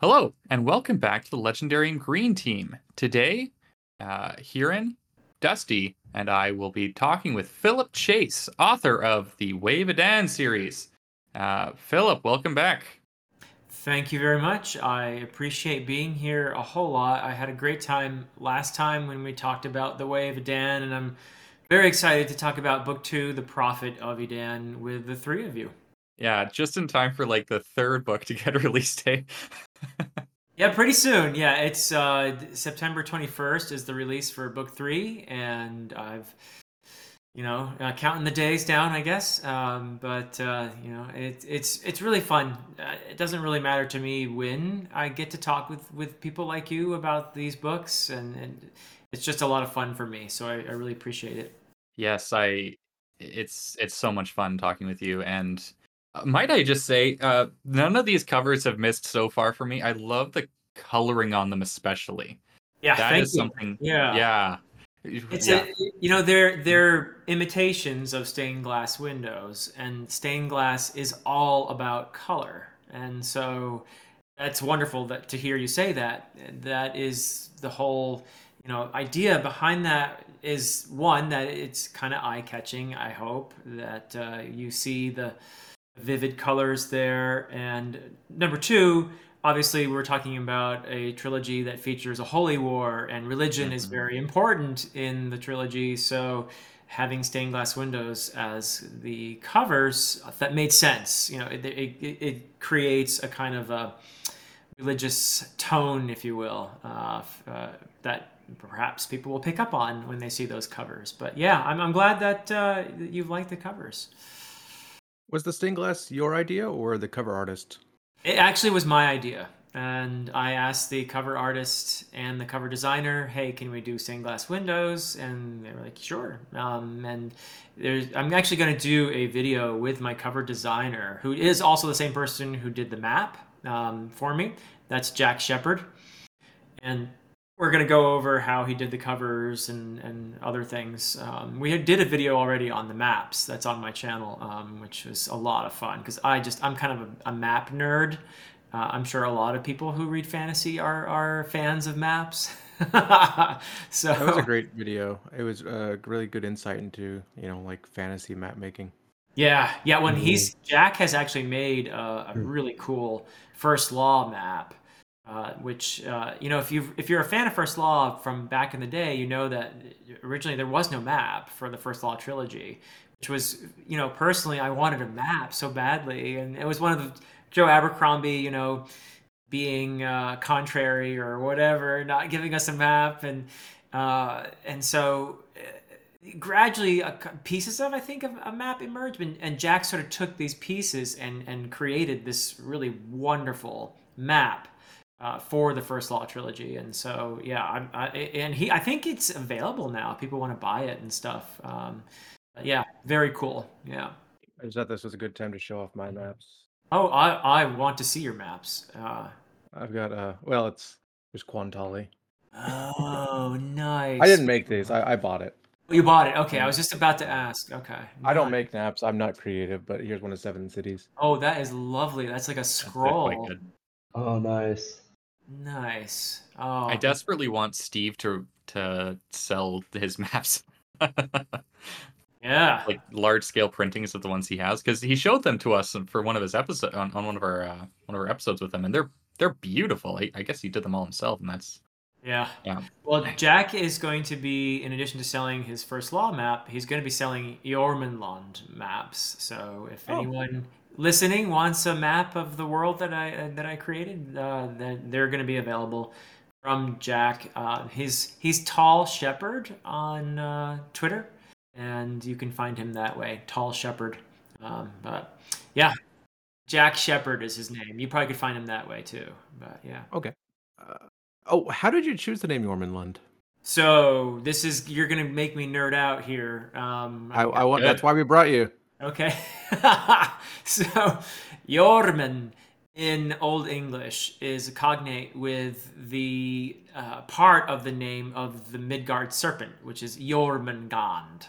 Hello, and welcome back to the Legendarium Green Team. Today, uh, Hurin, Dusty, and I will be talking with Philip Chase, author of the Way of Edan series. Uh, Philip, welcome back. Thank you very much. I appreciate being here a whole lot. I had a great time last time when we talked about the Way of Edan, and I'm very excited to talk about Book Two, The Prophet of Edan, with the three of you. Yeah, just in time for like the third book to get a release date. Yeah, pretty soon. Yeah, it's uh, September 21st is the release for book three, and I've, you know, uh, counting the days down, I guess. Um, but uh, you know, it, it's it's really fun. Uh, it doesn't really matter to me when I get to talk with with people like you about these books, and, and it's just a lot of fun for me. So I, I really appreciate it. Yes, I. It's it's so much fun talking with you, and might I just say, uh, none of these covers have missed so far for me. I love the coloring on them, especially. Yeah, That thank is you. something. Yeah. Yeah. It's yeah. a, you know they're they're imitations of stained glass windows, and stained glass is all about color, and so that's wonderful that to hear you say that. That is the whole you know idea behind that is one that it's kind of eye catching. I hope that uh, you see the vivid colors there, and number two. Obviously, we're talking about a trilogy that features a holy war, and religion is Mhm. very important in the trilogy. So, having stained glass windows as the covers that made sense. You know, it, it, it creates a kind of a religious tone, if you will, uh, uh, that perhaps people will pick up on when they see those covers. But yeah, I'm, I'm glad that uh, that you've liked the covers. Was the stained glass your idea or the cover artist? It actually was my idea. And I asked the cover artist and the cover designer, "Hey, can we do stained glass windows?" And they were like, "Sure." Um, and there's, I'm actually going to do a video with my cover designer, who is also the same person who did the map um, for me. That's Jack Shepard, and we're going to go over how he did the covers and, and other things. Um, we had- did a video already on the maps that's on my channel, um, which was a lot of fun because I just I'm kind of a, a map nerd. Uh, I'm sure a lot of people who read fantasy are are fans of maps. so That was a great video. It was a really good insight into, you know, like fantasy map making. Yeah, yeah. When he's Jack has actually made a, a really cool First Law map, uh, which uh, you know if you if you're a fan of First Law from back in the day, you know that originally there was no map for the First Law trilogy, which was you know personally I wanted a map so badly, and it was one of the Joe Abercrombie, you know, being uh, contrary or whatever, not giving us a map, and uh, and so uh, gradually pieces of I think of a map emerged, and, and Jack sort of took these pieces and and created this really wonderful map. Uh, for the first law trilogy and so yeah I, I, and he i think it's available now people want to buy it and stuff um, yeah very cool yeah I just thought this was a good time to show off my maps. oh i i want to see your maps uh, I've got uh well it's there's Quon Tali. oh nice I didn't make these. I, I bought it. you bought it okay i was just about to ask okay I don't make maps. I'm not creative, but here's one of seven cities. oh that is lovely that's like a scroll. Oh, nice. Nice oh I desperately want Steve to to sell his maps. yeah like large scale printings of the ones he has because he showed them to us for one of his episode on, on one of our uh, one of our episodes with him and they're they're beautiful I, I guess he did them all himself and that's Yeah. Yeah. Well, Jack is going to be, in addition to selling his first law map, he's going to be selling Eormenlond maps. So if Oh. anyone listening wants a map of the world that I uh, that I created, uh, then they're going to be available from Jack. Uh, he's he's Tall Shepherd on uh, Twitter, and you can find him that way, Tall Shepherd. Um, but yeah, Jack Shepherd is his name. You probably could find him that way too. But yeah. Okay. Uh, oh, how did you choose the name Eormenlond? So this is you're gonna make me nerd out here. Um, I, I want. Good. That's why we brought you. Okay. so Jormund in Old English is a cognate with the uh, part of the name of the Midgard serpent, which is Jormungand.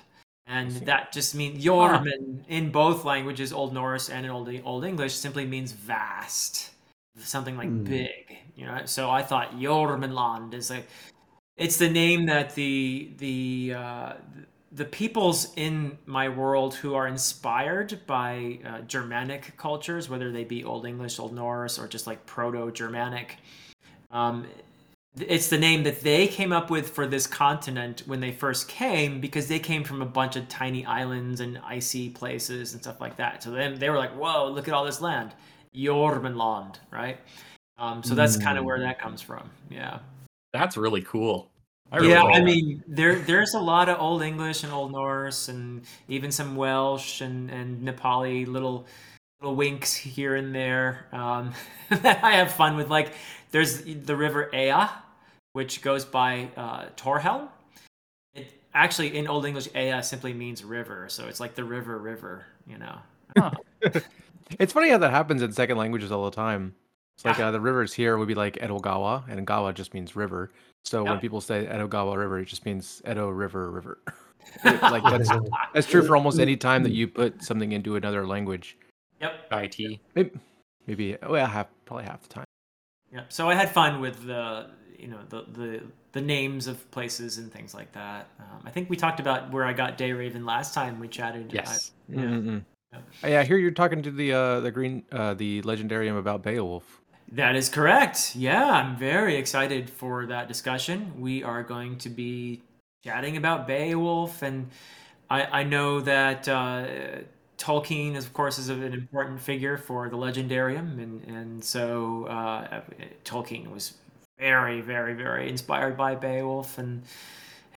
And that just means Jormund in both languages, Old Norse and in Old Old English, simply means vast. something like Mm. big, you know. So I thought Eormenlond is like it's the name that the the uh, the peoples in my world who are inspired by uh, Germanic cultures, whether they be Old English, Old Norse, or just like Proto-Germanic. Um, it's the name that they came up with for this continent when they first came because they came from a bunch of tiny islands and icy places and stuff like that. So then they were like, "Whoa, look at all this land, Eormenlond," right? Um, so that's kind of where that comes from. Yeah. That's really cool. I really yeah, like I mean, there there's a lot of Old English and Old Norse, and even some Welsh and, and Nepali little little winks here and there um, that I have fun with. Like, there's the River Ea, which goes by uh, Torhelm. It actually in Old English, Ea simply means river, so it's like the river, river. You know. It's funny how that happens in second languages all the time. It's like Yeah. uh, the rivers here would be like Edogawa, and Gawa just means river. So when people say Edogawa River, it just means Edo River River. Like that's that's true for almost any time that you put something into another language. Yep. IT. Maybe, maybe well, half probably half the time. Yeah. So I had fun with the you know the the the names of places and things like that. Um, I think we talked about where I got Dayraven last time we chatted. Yes. I- yeah. Yeah. Uh, Yeah, I hear you're talking to the uh, the green uh, the legendarium about Beowulf. That is correct. Yeah, I'm very excited for that discussion. We are going to be chatting about Beowulf, and I, I know that uh, Tolkien, is, of course, is an important figure for the Legendarium, and and so uh, Tolkien was very, very, very inspired by Beowulf, and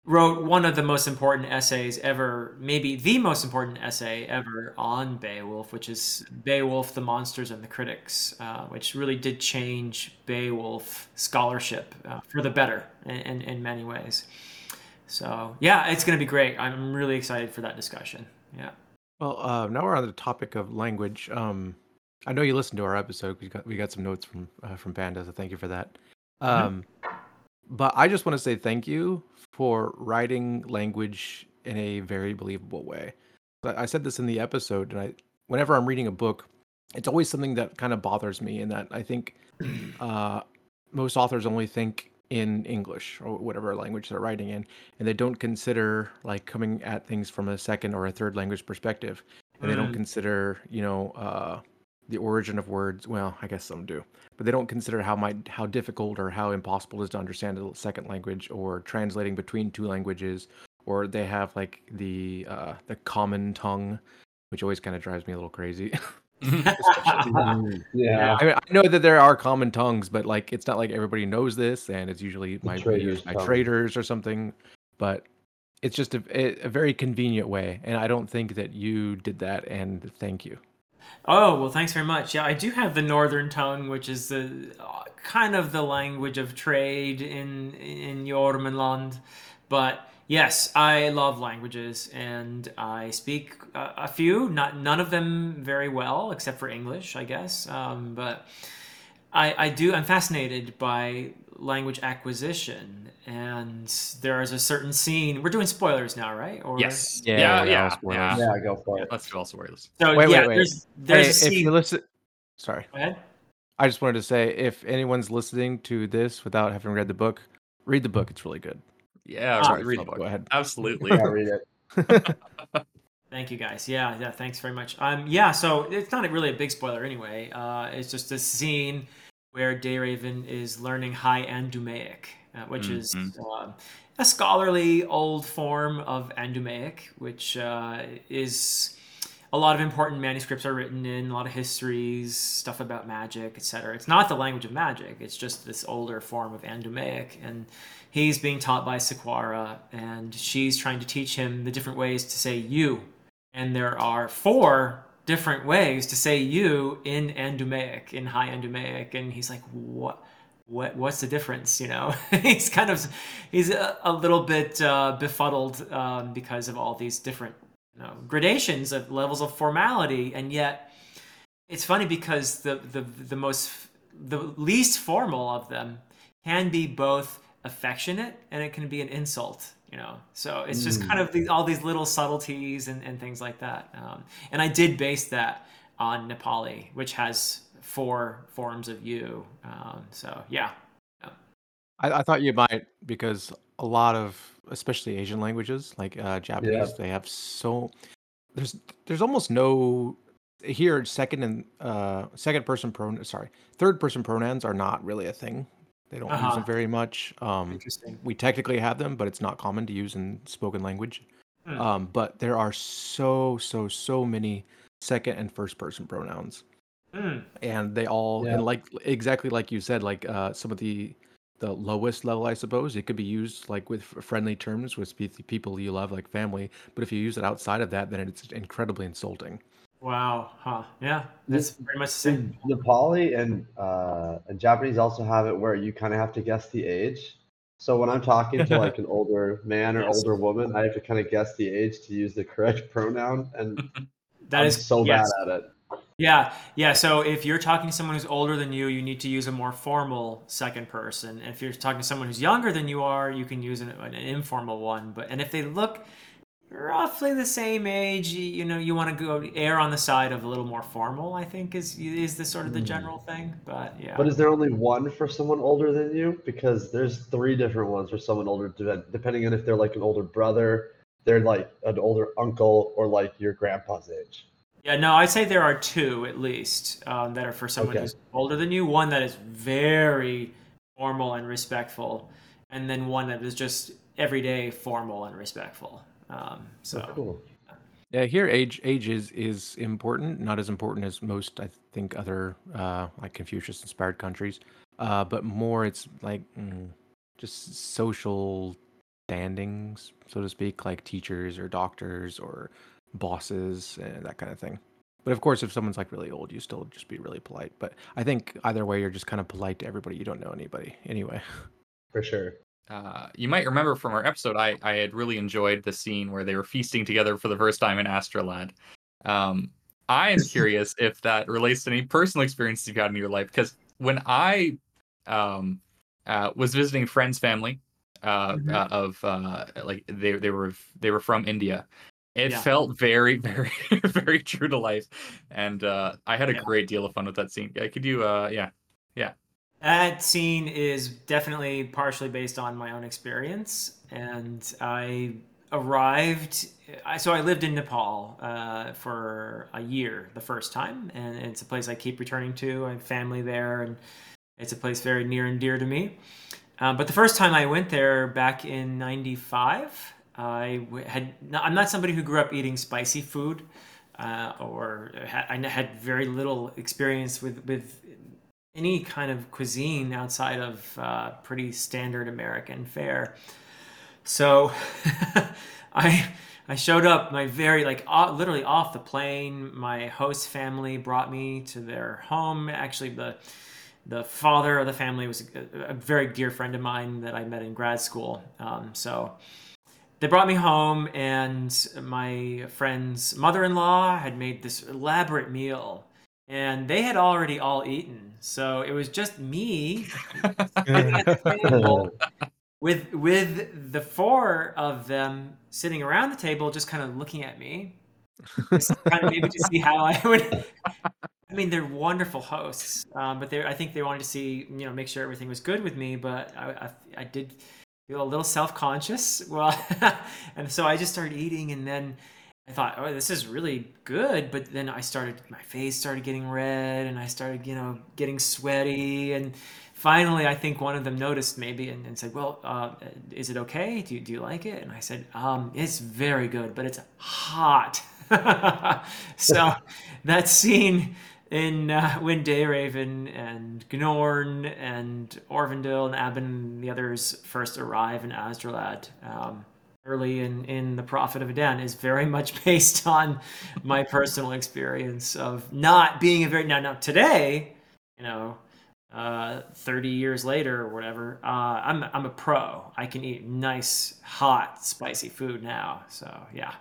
wrote one of the most important essays ever, maybe the most important essay ever on Beowulf, which is Beowulf, the Monsters and the Critics, uh, which really did change Beowulf scholarship uh, for the better in, in, in many ways. So, yeah, it's going to be great. I'm really excited for that discussion. Yeah. Well, uh, now we're on the topic of language. Um, I know you listened to our episode. We got we got some notes from uh, from Panda, so thank you for that. Um, But I just want to say thank you for writing language in a very believable way. But I said this in the episode, and I whenever I'm reading a book, it's always something that kind of bothers me, in that I think uh, most authors only think in English or whatever language they're writing in, and they don't consider like coming at things from a second or a third language perspective, and they don't Mm. consider you know uh, the origin of words. Well, I guess some do, but they don't consider how might how difficult or how impossible it is to understand a second language or translating between two languages, or they have like the uh, the common tongue, which always kind of drives me a little crazy. Yeah. I mean, I know that there are common tongues, but like it's not like everybody knows this, and it's usually might trader's tongue. traders or something. But it's just a, a very convenient way, and I don't think that you did that. And thank you. Oh well, thanks very much. Yeah, I do have the Northern tongue, which is the uh, kind of the language of trade in in Eormenlond. But yes, I love languages, and I speak a, a few. Not none of them very well, except for English, I guess. Um, but I I do. I'm fascinated by language acquisition, and there is a certain scene. We're doing spoilers now, right? Or Yes. Yeah, Yeah. yeah, Yeah. Yeah. it. Go for it. Let's do all spoilers. So Wait, wait, yeah, wait. there's there's Hey, a if scene. you listen, sorry, Go ahead. I just wanted to say if anyone's listening to this without having read the book, read the book. It's really good. Yeah. Ah, read the Go ahead. Absolutely. Yeah, read it. Thank you guys. Yeah, yeah. Thanks very much. Um, yeah. So it's not really a big spoiler anyway. Uh, it's just a scene where Dayraven is learning High Andumaic, uh, which is Mhm. uh, a scholarly old form of Andumaic, which uh, is a lot of important manuscripts are written in, a lot of histories, stuff about magic, etc. It's not the language of magic. It's just this older form of Andumaic, and he's being taught by Sequara, and she's trying to teach him the different ways to say "you." And there are four different ways to say "you" in Andumaic, in High Andumaic, and he's like, "What?" What, what's the difference? You know, he's kind of he's a, a little bit uh, befuddled um, because of all these different you know, gradations of levels of formality, and yet it's funny because the the the most the least formal of them can be both affectionate and it can be an insult. You know, so it's just Mm. kind of the, all these little subtleties and, and things like that. Um, and I did base that on Nepali, which has four forms of you. Um, so yeah, I, I thought you might because a lot of, especially Asian languages like uh, Japanese, they have so there's there's almost no here second and uh second person pronoun sorry third person pronouns are not really a thing. They don't use Uh-huh. them very much. Um, interesting. we technically have them, but it's not common to use in spoken language. Hmm. Um, but there are so so so many second and first person pronouns Hmm. and they all Yeah. and like exactly like you said like uh some of the the lowest level i suppose it could be used like with f- friendly terms with pe- people you love like family but if you use it outside of that then it's incredibly insulting Wow. Huh. Yeah. That's pretty much the same. Nepali and uh, and Japanese also have it where you kind of have to guess the age. So when I'm talking to like an older man or Yes. older woman, I have to kind of guess the age to use the correct pronoun, and That I'm is so yes. bad at it. Yeah, yeah. So if you're talking to someone who's older than you, you need to use a more formal second person. If you're talking to someone who's younger than you are, you can use an, an informal one. But and if they look roughly the same age, you, you know, you want to go err on the side of a little more formal. I think is is the sort of the Hmm. general thing. But yeah, But is there only one for someone older than you? Because there's three different ones for someone older, de- depending on if they're like an older brother, they're like an older uncle, or like your grandpa's age. Yeah, no, I'd say there are two at least um, that are for someone Okay. who's older than you. One that is very formal and respectful, and then one that is just everyday formal and respectful. Um, so, Oh, cool. yeah here age age is is important not as important as most i think other uh like confucius inspired countries. Uh but more it's like mm, just social standings so to speak like teachers or doctors or bosses and that kind of thing. But of course if someone's like really old you still just be really polite. But i think either way you're just kind of polite to everybody. You don't know anybody. Anyway. For sure. Uh, you might remember from our episode, I, I had really enjoyed the scene where they were feasting together for the first time in Asdralad. Um, I am curious if that relates to any personal experiences you've had in your life. Because when I um, uh, was visiting friends' family uh, Mhm. uh, of uh, like they they were they were from India, it Yeah. felt very very very true to life, and uh, I had a Yeah. great deal of fun with that scene. Could you uh, yeah, yeah that scene is definitely partially based on my own experience, and I arrived. I, so I lived in Nepal uh, for a year the first time, and it's a place I keep returning to. I have family there, and it's a place very near and dear to me. Um, but the first time I went there back in '95, I had. I'm not somebody who grew up eating spicy food, uh, or I had very little experience with with any kind of cuisine outside of uh, pretty standard American fare. So I I showed up my very like o- literally off the plane. My host family brought me to their home. Actually, the the father of the family was a, a very dear friend of mine that I met in grad school. Um, so they brought me home, and my friend's mother-in-law had made this elaborate meal, and they had already all eaten. So it was just me sitting at the table with with the four of them sitting around the table, just kind of looking at me, just kind of maybe to see how I would. I mean, they're wonderful hosts, um, but they I think they wanted to see, you know, make sure everything was good with me. But I, I, I did feel a little self conscious. Well, and so I just started eating, and then I thought, oh, this is really good. But then I started, my face started getting red, and I started, you know, getting sweaty, and finally, I think one of them noticed maybe and, and said, "Well, uh, is it okay? Do you, do you like it?" And I said, um, "It's very good, but it's hot." so that scene in uh, when Dayraven and Gnorn and Orvandil and Abin and the others first arrive in Asdralad. Um, early in, in the prophet of Edan is very much based on my personal experience of not being a very now now today you know uh, 30 years later or whatever, uh, I'm, I'm a pro. I can eat nice, hot, spicy food now. So, yeah.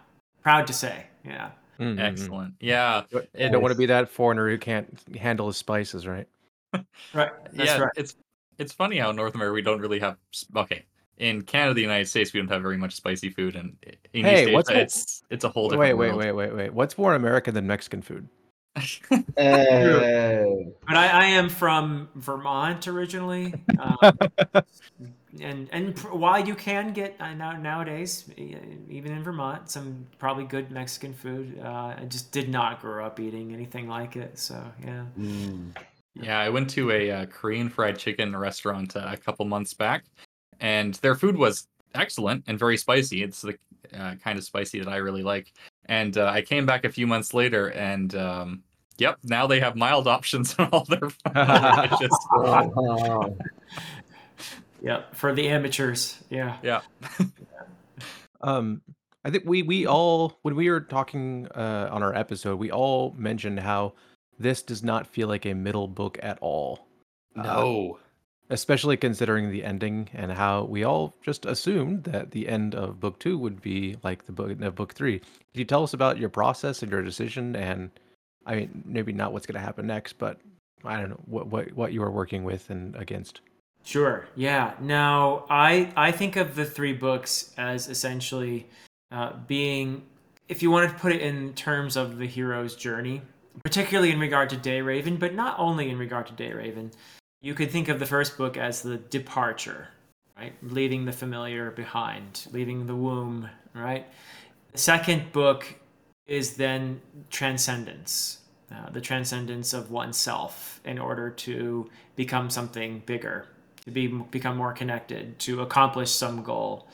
Proud to say. Yeah. Mm, mm, mm. excellent yeah You don't want to be that foreigner who can't handle his spices, right? Right. That's yeah, right. it's it's funny how in North America we don't really have okay. In Canada, the United States, we don't have very much spicy food, and in Hey, East what's Asia, it's it's a whole Wait, different wait, world. wait, wait, wait. What's more American than Mexican food? Hey. But I, I am from Vermont originally, um, and and pr- while you can get uh, now nowadays, even in Vermont, some probably good Mexican food, uh, I just did not grow up eating anything like it. So yeah, Mm. Yeah, I went to a uh, Korean fried chicken restaurant uh, a couple months back, and their food was excellent and very spicy. It's the uh, kind of spicy that I really like. And uh, I came back a few months later, and um, yep, now they have mild options on all their dishes. Oh, yeah, for the amateurs, yeah. Yeah. Um, I think we we all when we were talking uh, on our episode, we all mentioned how this does not feel like a middle book at all. Uh, No. Especially considering the ending and how we all just assumed that the end of book two would be like the book of book three. Could you tell us about your process and your decision? And I mean, maybe not what's going to happen next, but I don't know what what what you were working with and against. Sure. Yeah. Now, I I think of the three books as essentially uh, being, if you wanted to put it in terms of the hero's journey, particularly in regard to Dayraven, but not only in regard to Dayraven, you could think of the first book as the departure, right? Leaving the familiar behind, leaving the womb, right? The second book is then transcendence, uh, the transcendence of oneself in order to become something bigger, to be become more connected, to accomplish some goal.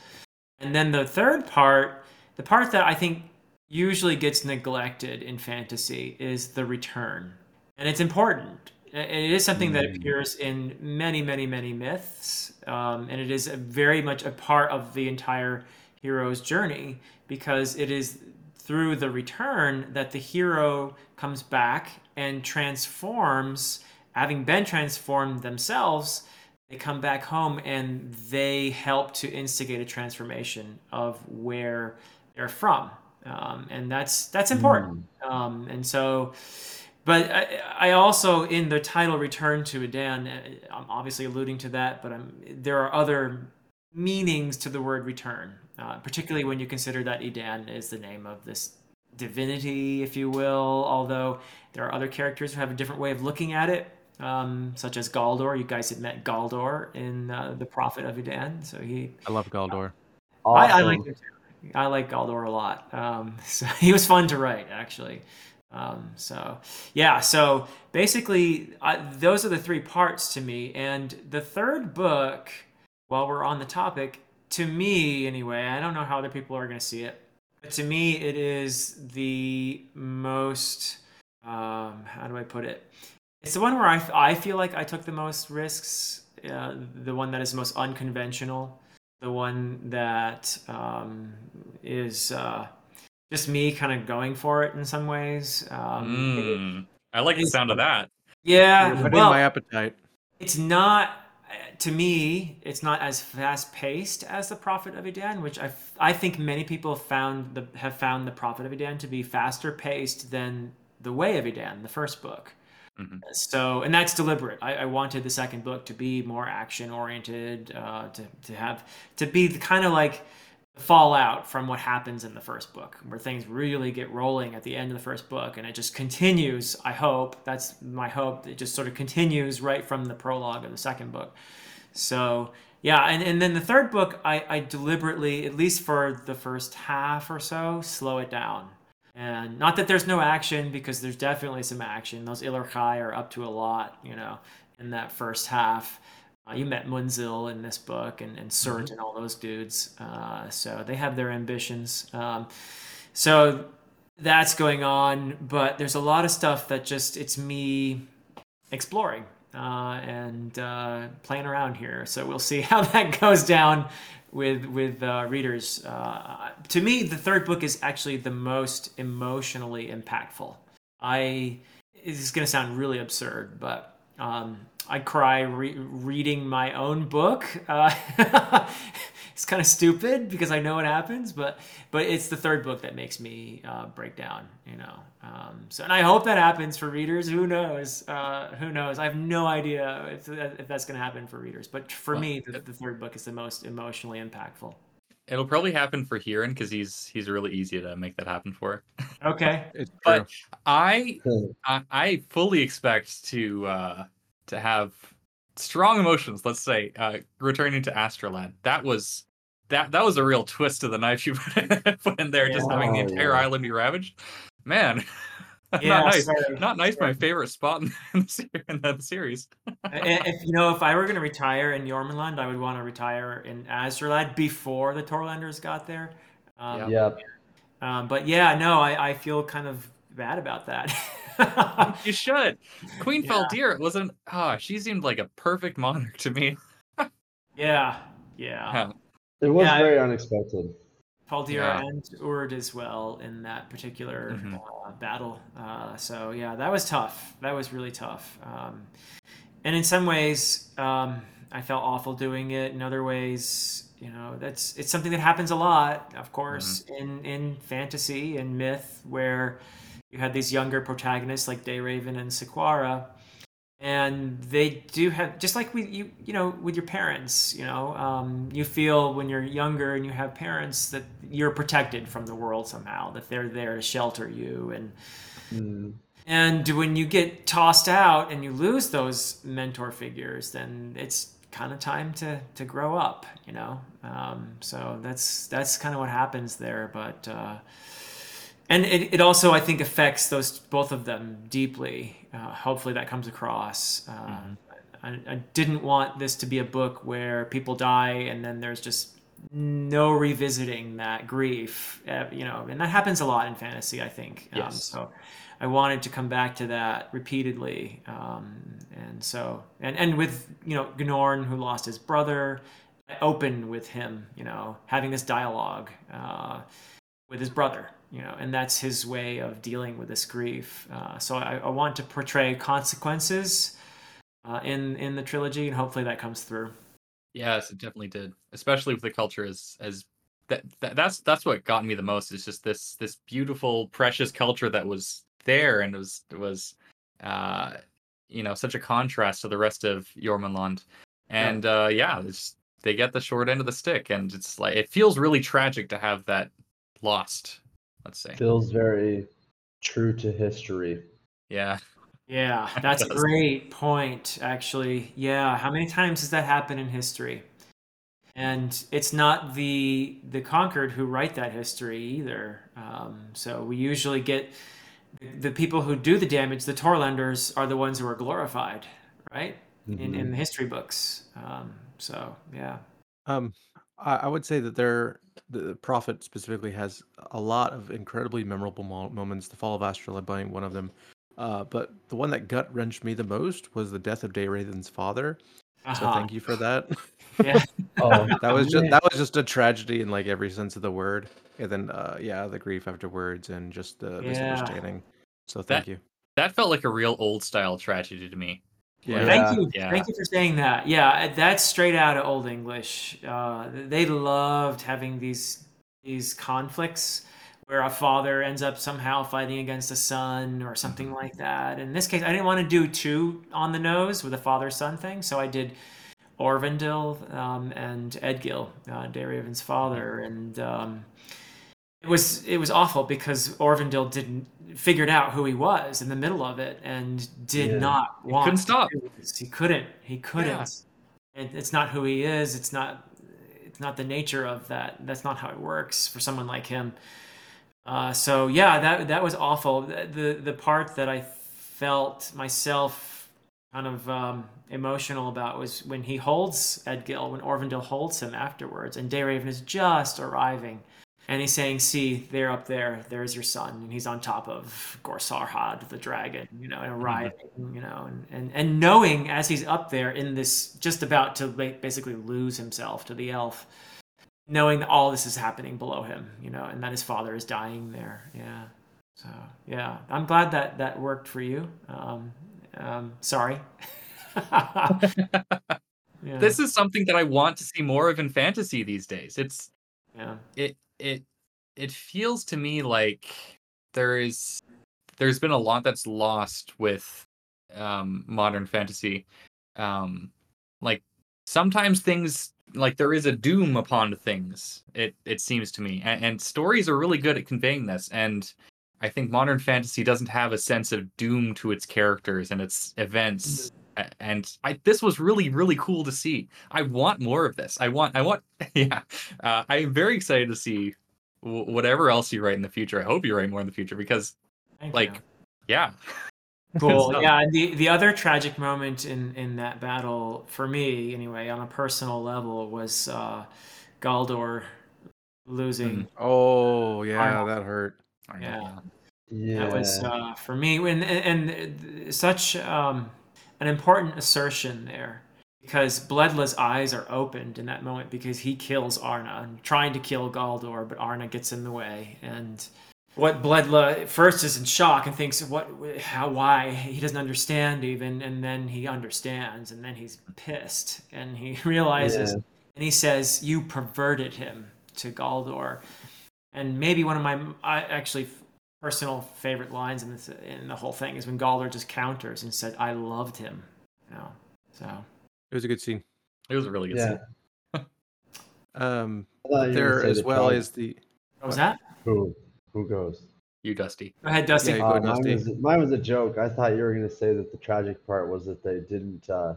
And then the third part, the part that I think usually gets neglected in fantasy is the return. And it's important. It is something that Mm. appears in many, many, many myths. Um, and it is a very much a part of the entire hero's journey because it is through the return that the hero comes back and transforms, having been transformed themselves, they come back home and they help to instigate a transformation of where they're from. Um, and that's that's important. Um, and so, but I, I also in the title "Return to Edan," uh, I'm obviously alluding to that, but I'm, there are other meanings to the word "return," uh, particularly when you consider that Edan is the name of this divinity, if you will. Although there are other characters who have a different way of looking at it, um, such as Galdor. You guys had met Galdor in uh, the Prophet of Edan, so he I love Galdor. I, I like him too. I like Galdor a lot. Um, so he was fun to write, actually. Um, so yeah, so basically, I, those are the three parts to me. And the third book, while we're on the topic, to me anyway, I don't know how other people are going to see it, but to me, it is the most. Um, how do I put it? It's the one where I, I feel like I took the most risks. Uh, the one that is most unconventional the one that um, is uh, just me kind of going for it in some ways. Um, it- Mm. I like the sound of that. yeah, You're well, my appetite. it's not to me. It's not as fast paced as the Prophet of Edan, which I I think many people found the have found the Prophet of Edan to be faster paced than the Way of Edan, the first book. Mhm. So, and that's deliberate. I, I wanted the second book to be more action oriented, uh, to to have to be the kind of like fallout from what happens in the first book, where things really get rolling at the end of the first book, and it just continues. I hope that's my hope. It just sort of continues right from the prologue of the second book. So yeah, and, and then the third book, I, I deliberately, at least for the first half or so, slow it down. And not that there's no action, because there's definitely some action. Those Ilurkai are up to a lot, you know, in that first half. Uh, you met Munzil in this book and, and Surt and all those dudes. Uh, so they have their ambitions. Um, so that's going on, but there's a lot of stuff that just, it's me exploring uh, and uh, playing around here. So we'll see how that goes down with with uh, readers. Uh, to me, the third book is actually the most emotionally impactful. I this is going to sound really absurd, but um, I cry re- reading my own book. Uh, it's kind of stupid because I know what happens, but but it's the third book that makes me uh, break down. You know, um, so and I hope that happens for readers. Who knows? Uh, who knows? I have no idea if, if that's going to happen for readers. But for Well, me, the, the third book is the most emotionally impactful. It'll probably happen for Hurin because he's he's really easy to make that happen for. Okay. It's. But I. I, I fully expect to uh, to have strong emotions. Let's say uh, returning to Asdralad. That was that that was a real twist of the knife you put, put in there, just Yeah. having the entire yeah. island be ravaged. Man, Yeah, not nice. sorry. Not nice. My favorite spot in the, in the series. If you know, if I were going to retire in Eormenlond, I would want to retire in Asdralad before the Torlanders got there. Um, Yeah. Yep. um, but yeah, no, I, I feel kind of bad about that. You should. Queen Yeah. Faldir wasn't. Ah, she seemed like a perfect monarch to me. yeah, yeah. Yeah. It was Yeah, I- very unexpected. Paldir Yeah. and Urd as well in that particular Mhm. uh, battle. Uh, so yeah, that was tough. That was really tough. Um, and in some ways, um, I felt awful doing it. In other ways, you know, that's it's something that happens a lot, of course, in in fantasy and myth, where you had these younger protagonists like Dayraven and Sequara, and they do have just like with you you know with your parents you know um, you feel when you're younger and you have parents that you're protected from the world somehow that they're there to shelter you. And Mm. and when you get tossed out and you lose those mentor figures then it's kind of time to to grow up you know? Um, so that's that's kind of what happens there. But uh, and it, it also i think affects those both of them deeply uh, hopefully that comes across. Uh, I, I didn't want this to be a book where people die and then there's just no revisiting that grief uh, you know and that happens a lot in fantasy i think. Um, Yes. so i wanted to come back to that repeatedly. Um, and so and and with you know Gnorn who lost his brother I opened with him you know having this dialogue uh, with his brother you know and that's his way of dealing with this grief uh, so I, I want to portray consequences uh, in in the trilogy and hopefully that comes through Yes, it definitely did. Especially with the culture as as that, that that's that's what got me the most is just this this beautiful precious culture that was there and it was it was uh you know such a contrast to the rest of Eormenlond. And uh yeah, it's they get the short end of the stick and it's like it feels really tragic to have that lost, let's say. Feels very true to history. Yeah. Yeah, that's a great point, actually. Yeah, how many times does that happen in history? And it's not the the conquered who write that history either. Um, so we usually get the people who do the damage. The Torlanders are the ones who are glorified, right? In Mhm. in the history books. Um, so yeah, Um, I, I would say that there, the prophet specifically has a lot of incredibly memorable mo- moments. The fall of Asdralad being one of them. Uh, but the one that gut wrenched me the most was the death of Dayraven's father. So Uh-huh. thank you for that. Yeah, Oh, that was just that was just a tragedy in like every sense of the word. And then uh, yeah, the grief afterwards and just the Yeah. misunderstanding. So thank you. That felt like a real old style tragedy to me. Yeah. Thank you. Yeah. Thank you for saying that. Yeah, that's straight out of Old English. Uh, they loved having these these conflicts where a father ends up somehow fighting against a son or something like that. In this case, I didn't want to do two on the nose with a father son thing, so I did Orvandil um, and Edgil, uh, Dayraven's father, and um, it was it was awful because Orvandil didn't figured out who he was in the middle of it and did Yeah. not want couldn't to stop. do this. He couldn't. He couldn't. It, it's not who he is. It's not. It's not the nature of that. That's not how it works for someone like him. Uh, so yeah, that that was awful. The, the the part that I felt myself kind of um, emotional about was when he holds Edgil, when Orvandil holds him afterwards, and Dayraven is just arriving, and he's saying, "See, they're up there. There's your son, and he's on top of Gorsarhad, the dragon, you know, and arriving, you know, and, and and knowing as he's up there in this, just about to basically lose himself to the elf." knowing that all this is happening below him, you know, and that his father is dying there. Yeah. So yeah, I'm glad that that worked for you. Um, um, sorry. yeah. This is something that I want to see more of in fantasy these days. It's yeah. it it it feels to me like there is there's been a lot that's lost with um modern fantasy um like sometimes things like there is a doom upon things. It it seems to me, and, and stories are really good at conveying this. And I think modern fantasy doesn't have a sense of doom to its characters and its events. A- And I, this was really, really cool to see. I want more of this. I want, I want, yeah. Uh, I am very excited to see w- whatever else you write in the future. I hope you write more in the future because, Thank like, you. yeah, cool So- yeah the the other tragic moment in in that battle for me anyway on a personal level was uh galdor losing Oh yeah, Arnold. that hurt. I Yeah. Yeah. that was uh for me and and, and such um an important assertion there because Bledla's eyes are opened in that moment because he kills Arna and trying to kill Galdor, but Arna gets in the way. And what Bledla first is in shock and thinks, "What? How? Why?" He doesn't understand even, and then he understands, and then he's pissed, and he realizes, Yeah. and he says, "You perverted him to Galdor." And maybe one of my I actually personal favorite lines in this in the whole thing is when Galdor just counters and said, "I loved him," you know. So. It was a good scene. it was a really good. Yeah. scene. Um, I thought you were gonna there as well tribe- as the What was that? Who? Who goes? You, Dusty. Go ahead, Dusty. Yeah, Uh, go mine, Dusty. was, mine was a joke. I thought you were going to say that the tragic part was that they didn't uh,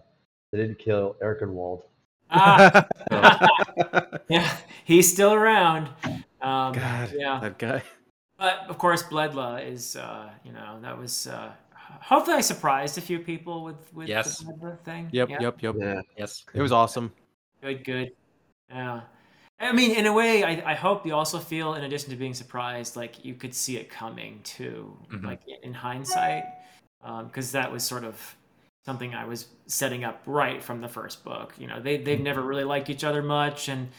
they didn't kill Erkenwald. Ah, yeah, he's still around. Um, God, yeah, that guy. But of course, Bledla is. Uh, you know, that was. Uh, hopefully, I surprised a few people with with Yes. the Bledla thing. Yep, Yeah. yep, yep. Yeah. Yes. It was awesome. Good, good. Yeah. I mean, in a way, I, I hope you also feel, in addition to being surprised, like you could see it coming too, Mhm. like in hindsight, because that was sort of something I was setting up right from the first book. You know, they they've never really liked each other much, and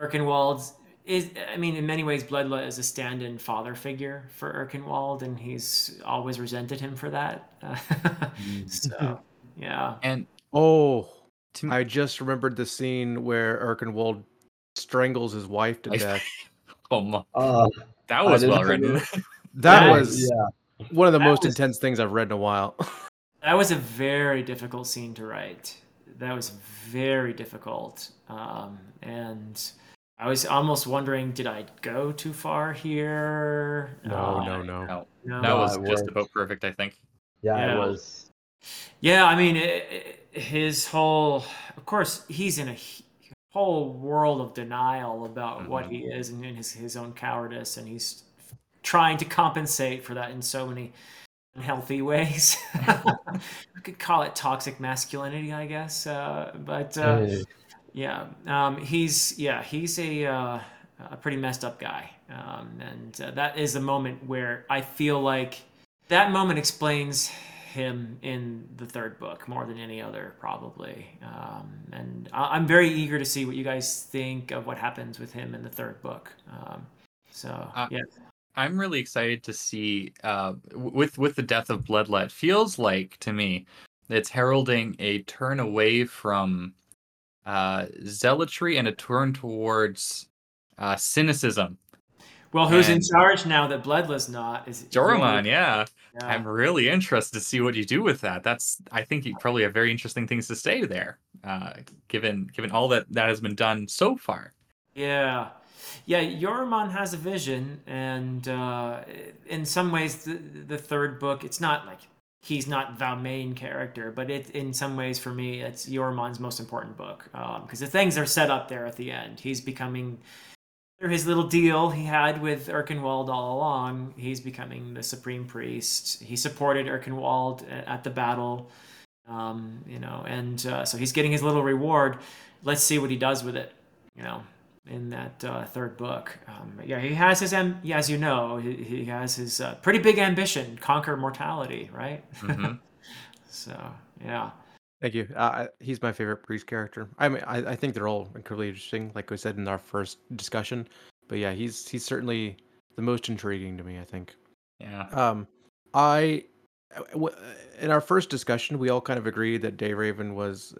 Erkenwald is, I mean, in many ways, Bledla is a stand-in father figure for Erkenwald, and he's always resented him for that. so, yeah. And Oh, to I just remembered the scene where Erkenwald strangles his wife to death. oh, my, Uh, that was well written. That That- was yeah. one of the that most was- intense things I've read in a while. That was a very difficult scene to write. That was very difficult. Um, and I was almost wondering, did I go too far here? no, Uh, no, no. No, no. that No, was it just worked. about perfect, I think. Yeah, Yeah. it was. Yeah, I mean, it, it- his whole, of course, he's in a whole world of denial about what Mhm. he is and in his, his own cowardice, and he's trying to compensate for that in so many unhealthy ways. we could call it toxic masculinity, I guess. Uh, but uh, Hey, yeah, um, he's yeah, he's a uh, a pretty messed up guy, um, and uh, that is a moment where I feel like that moment explains him in the third book more than any other, probably. Um, and I- I'm very eager to see what you guys think of what happens with him in the third book. Um, so Uh, yeah, I'm really excited to see uh, with with the death of Bledla. Feels like to me it's heralding a turn away from uh, zealotry and a turn towards uh, cynicism. well, who's in charge now that Bledla's not? Is Joraman, yeah. Yeah. I'm really interested to see what you do with that. That's I think you probably have very interesting things to say there, uh, given given all that that has been done so far. Yeah, yeah. Yoruman has a vision, and uh, in some ways, the, the third book, it's not like he's not the main character, but it in some ways for me, it's Yoruman's most important book because the things are set up there at the end. He's becoming through his little deal he had with Erkenwald all along. He's becoming the supreme priest. He supported Erkenwald at the battle. Um, you know, and uh, so he's getting his little reward. Let's see what he does with it. You know, in that uh, third book. Um, yeah, he has his, am- yeah, as you know, he, he has his uh, pretty big ambition: conquer mortality, right? Mhm. so yeah, Thank you. Uh, he's my favorite priest character. I mean, I, I think they're all incredibly interesting, like we said in our first discussion. But yeah, he's he's certainly the most intriguing to me. I think. Yeah. Um, I uh, in our first discussion, we all kind of agreed that Dayraven was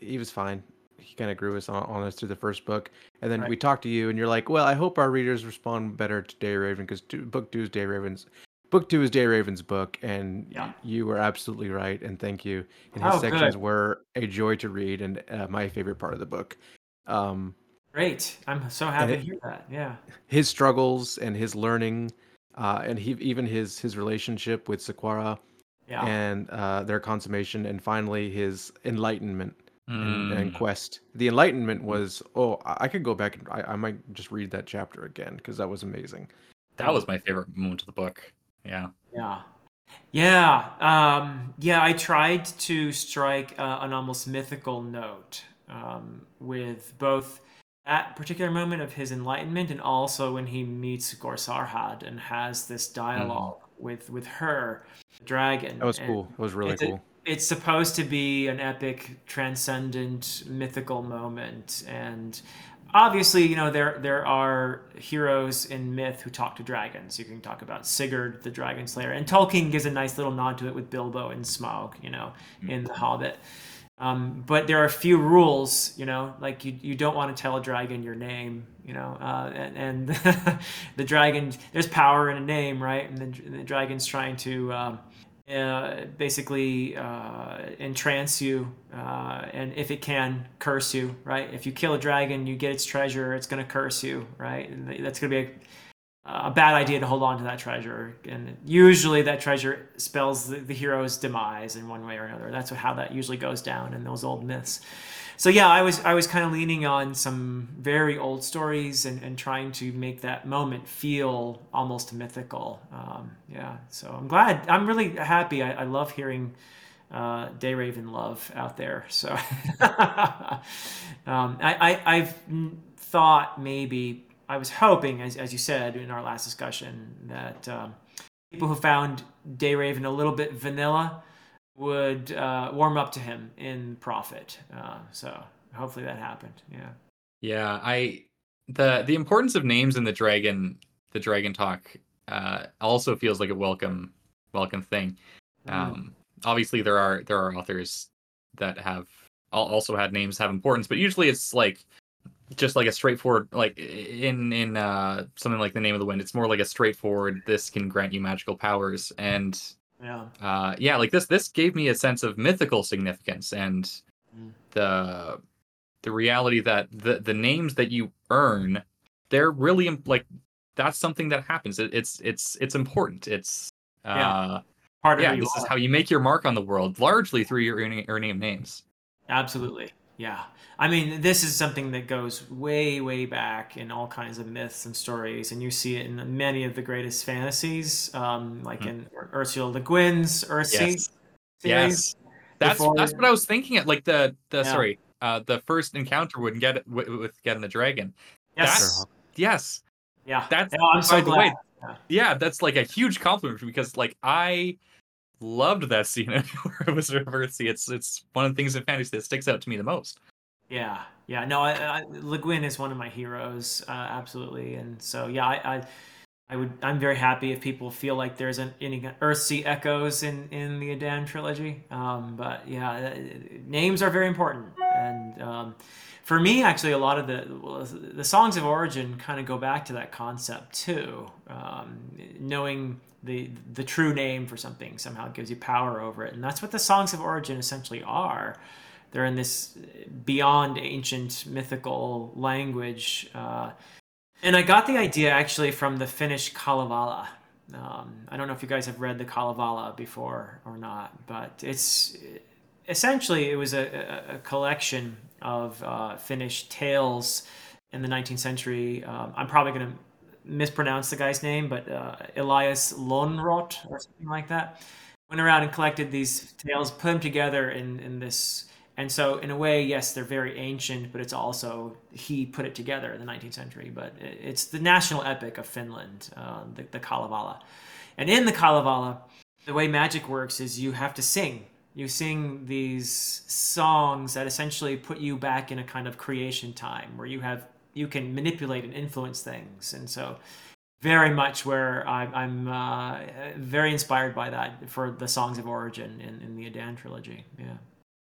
he was fine. He kind of grew us on, on us through the first book, and then Right. we talked to you, and you're like, "Well, I hope our readers respond better to Dayraven because book two is Dayraven's." Book two is Dayraven's book, and Yeah. you were absolutely right, and thank you. And Oh, his sections good. were a joy to read and uh, my favorite part of the book. Um, Great. I'm so happy to hear that. Yeah. his struggles and his learning, uh, and he even his his relationship with Sequara Yeah. and uh, their consummation, and finally his enlightenment and, and Mm. quest. The enlightenment was oh, I I could go back and I, I might just read that chapter again because that was amazing. That was my favorite moment of the book. Yeah. Yeah. Yeah. Um, yeah, I tried to strike uh, an almost mythical note um, with both that particular moment of his enlightenment and also when he meets Gor Sarhad and has this dialog with, with her, the dragon. That was And cool. That was really it's a- cool. it's supposed to be an epic, transcendent, mythical moment, and obviously, you know, there there are heroes in myth who talk to dragons. You can talk about Sigurd, the Dragon Slayer, and Tolkien gives a nice little nod to it with Bilbo and Smaug, you know, in The Hobbit. Um, but there are a few rules, you know, like you, you don't want to tell a dragon your name, you know, uh, and, and the dragon, there's power in a name, right? And the, the dragon's trying to um, uh, basically uh, entrance you, uh, and if it can, curse you, right? If you kill a dragon, you get its treasure, it's going to curse you, right? And that's going to be a, a bad idea to hold on to that treasure. And usually that treasure spells the, the hero's demise in one way or another. That's how that usually goes down in those old myths. So yeah, I was I was kind of leaning on some very old stories and, and trying to make that moment feel almost mythical. Um, yeah, so I'm glad. I'm really happy. I, I love hearing uh, Dayraven love out there. So um, I, I I've thought maybe I was hoping, as as you said in our last discussion, that um, people who found Dayraven a little bit vanilla would uh, warm up to him in Prophet. Uh, so hopefully that happened. Yeah. Yeah, I the the importance of names in the dragon the dragon talk uh also feels like a welcome welcome thing. Um obviously there are there are authors that have also had names have importance, but usually it's like just like a straightforward like in in uh something like the name of the wind it's more like a straightforward this can grant you magical powers and yeah. uh yeah like this this gave me a sense of mythical significance and Mm. the the reality that the the names that you earn they're really like that's something that happens it, it's it's it's important it's uh Yeah. Part of yeah this is how you make your mark on the world largely through your earning, earning of names Absolutely. Yeah. I mean, this is something that goes way, way back in all kinds of myths and stories, and you see it in many of the greatest fantasies, um, like Hmm. in Ursula Le Guin's Earthsea yes series. yes that's before- that's what i was thinking at like the the Yeah. sorry uh the first encounter would get with, with getting the dragon Yes. That's- yes Yeah. that's Yeah, I'm so by the way, glad. yeah that's like a huge compliment because like i loved that scene in it was earthsea it's it's one of the things in fantasy that sticks out to me the most Yeah, yeah. No, I, I, Le Guin is one of my heroes, uh, absolutely. And so, yeah, I, I, I would. I'm very happy if people feel like there's an, any Earthsea echoes in in the Edan trilogy. Um, but yeah, uh, names are very important, and um, for me, actually, a lot of the the songs of origin kind of go back to that concept too. Um, knowing the the true name for something somehow gives you power over it, and that's what the songs of origin essentially are they're in this beyond ancient mythical language. Uh, and I got the idea actually from the Finnish Kalevala. Um, I don't know if you guys have read the Kalevala before or not, but it's essentially it was a, a, collection of uh, Finnish tales in the 19th century. Um, I'm probably going to mispronounce the guy's name, but uh, Elias Lönnrot or something like that went around and collected these tales, put them together in, in this and so, in a way, yes, they're very ancient, but it's also he put it together in the 19th century. But it's the national epic of Finland, uh, the, the Kalevala. And in the Kalevala, the way magic works is you have to sing. You sing these songs that essentially put you back in a kind of creation time where you have you can manipulate and influence things. And so, very much where I, I'm uh, very inspired by that for the songs of origin in, in the Edan trilogy. Yeah.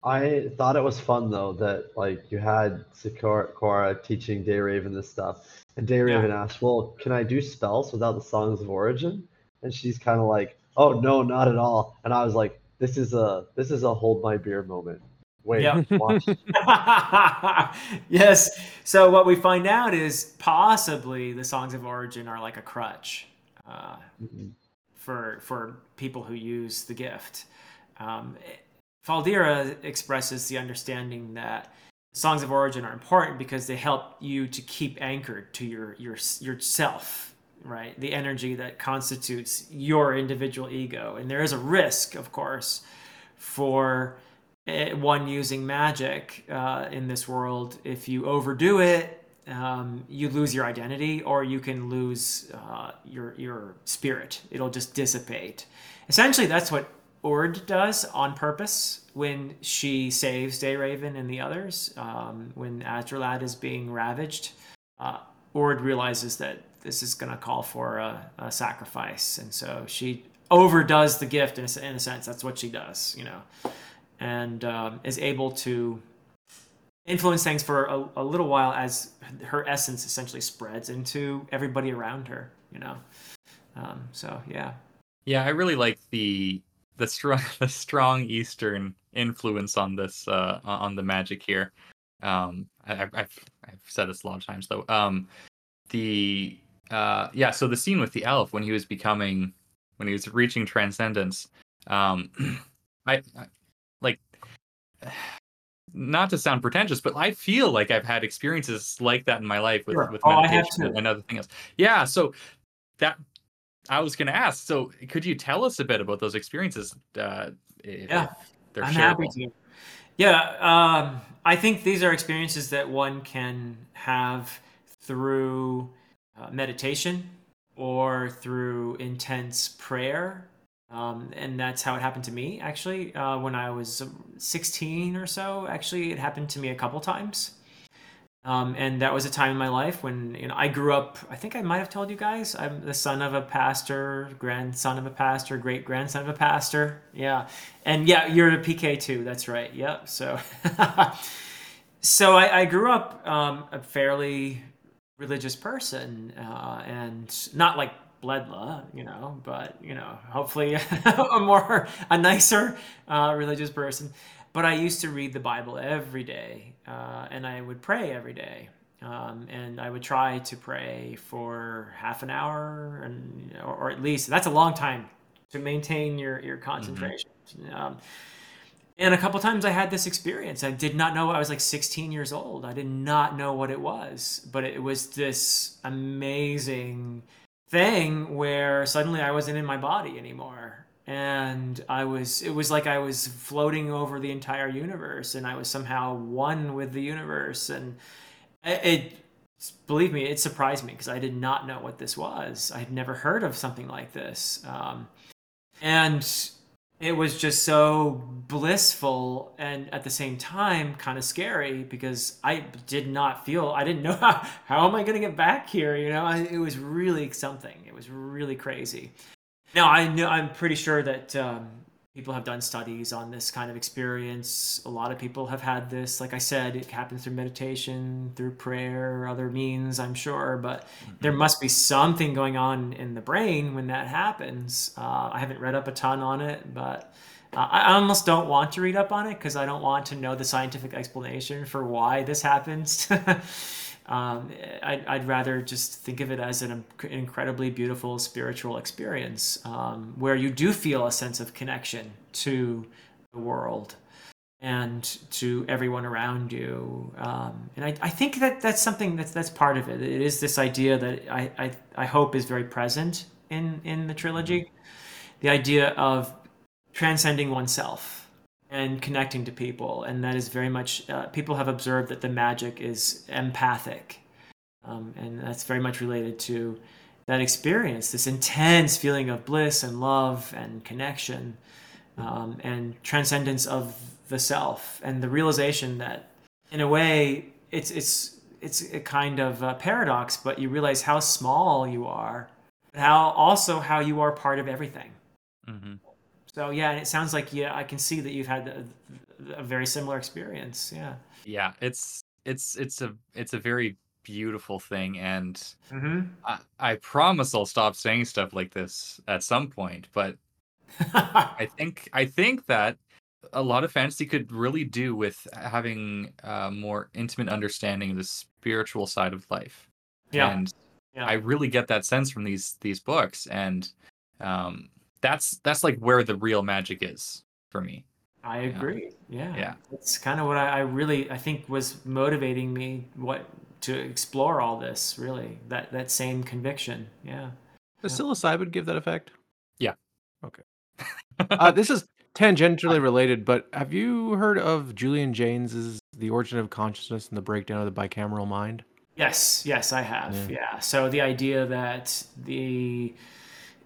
I thought it was fun though that like you had Sequara teaching Dayraven this stuff, and Dayraven asked, "Well, can I do spells without the songs of origin?" And she's kind of like, "Oh no, not at all." And I was like, "This is a this is a hold my beer moment." Wait, Yeah. yes. So what we find out is possibly the songs of origin are like a crutch uh, Mhm. for for people who use the gift. Um, Faldira expresses the understanding that songs of origin are important because they help you to keep anchored to your your yourself, right? The energy that constitutes your individual ego, and there is a risk, of course, for one using magic uh, in this world. If you overdo it, um, you lose your identity, or you can lose uh, your your spirit. It'll just dissipate. Essentially, that's what Ord does on purpose when she saves Dayraven and the others. Um, when Asdralad is being ravaged, uh, Ord realizes that this is going to call for a, a sacrifice, and so she overdoes the gift in a, in a sense. That's what she does, you know, and um, is able to influence things for a, a little while as her essence essentially spreads into everybody around her, you know. Um, so yeah, Yeah, I really like the the strong the strong Eastern influence on this uh on the magic here. Um, I, I've I've said this a lot of times though. Um, the uh yeah, so the scene with the elf when he was becoming when he was reaching transcendence. Um, I, I not to sound pretentious, but I feel like I've had experiences like that in my life with Sure. with Oh, meditation and other things. Yeah, so that I was going to ask. So, could you tell us a bit about those experiences? Uh, if, Yeah, they're I'm shareable? happy to. Yeah, um, I think these are experiences that one can have through uh, meditation or through intense prayer. Um, and that's how it happened to me, actually. Uh, when I was 16 or so, actually, it happened to me a couple times. Um, and that was a time in my life when you know I grew up. I think I might have told you guys I'm the son of a pastor, grandson of a pastor, great grandson of a pastor. Yeah, and yeah, you're a PK too. That's right. Yep. So, so I, I grew up um, a fairly religious person, uh, and not like Bledla, you know, but you know, hopefully a more a nicer uh, religious person. But I used to read the Bible every day, uh, and I would pray every day. Um, and I would try to pray for half an hour, and or, or at least that's a long time to maintain your your concentration. Um, and a couple times I had this experience. I did not know. I was like 16 years old. I did not know what it was, but it was this amazing thing where suddenly I wasn't in my body anymore. And I was, it was like I was floating over the entire universe and I was somehow one with the universe. And it, it believe me, it surprised me because I did not know what this was. I had never heard of something like this. Um, and it was just so blissful and at the same time kind of scary because I did not feel I didn't know how, how am I going to get back here you know? I, it was really something. It was really crazy. Now I know I'm pretty sure that um, people have done studies on this kind of experience a lot of people have had this like I said it happens through meditation through prayer other means I'm sure but there must be something going on in the brain when that happens. Uh, I haven't read up a ton on it, but uh, I almost don't want to read up on it because I don't want to know the scientific explanation for why this happens. um, I'd, I'd rather just think of it as an incredibly beautiful spiritual experience um, where you do feel a sense of connection to the world and to everyone around you. Um, and I, I think that that's something that's that's part of it. It is this idea that I, I, I hope is very present in in the trilogy, the idea of transcending oneself and connecting to people, and that is very much uh, people have observed that the magic is empathic, um, and that's very much related to that experience, this intense feeling of bliss and love and connection um, and transcendence of the self and the realization that in a way it's it's it's a kind of a paradox but you realize how small you are how also how you are part of everything. Hmm so yeah and it sounds like yeah i can see that you've had a, a very similar experience yeah Yeah, it's it's it's a it's a very beautiful thing, and mm-hmm. I, I promise I'll stop saying stuff like this at some point. But I think I think that a lot of fantasy could really do with having a more intimate understanding of the spiritual side of life. Yeah. And Yeah. I really get that sense from these these books, and um, that's that's like where the real magic is for me. I agree. Yeah. Yeah. It's kind of what I, I really I think was motivating me what to explore all this really that that same conviction. Yeah. Does Yeah. psilocybin give that effect? Yeah. Okay. Uh, this is tangentially related, but have you heard of Julian Jaynes's The Origin of Consciousness and the Breakdown of the Bicameral Mind? Yes, yes, I have. Yeah. Yeah. So the idea that the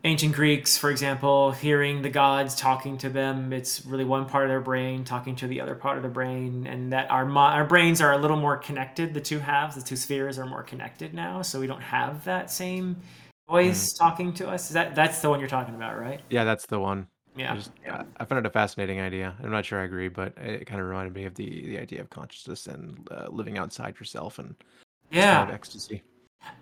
ancient Greeks, for example, hearing the gods talking to them, it's really one part of their brain talking to the other part of the brain, and that our our brains are a little more connected. The two halves, the two spheres, are more connected now, so we don't have that same voice talking to us. Is that that's the one you're talking about, right? Yeah, that's the one. Yeah. I, just, I- I found it a fascinating idea. I'm not sure I agree, but it kind of reminded me of the, the idea of consciousness and uh, living outside yourself and yeah. kind of ecstasy.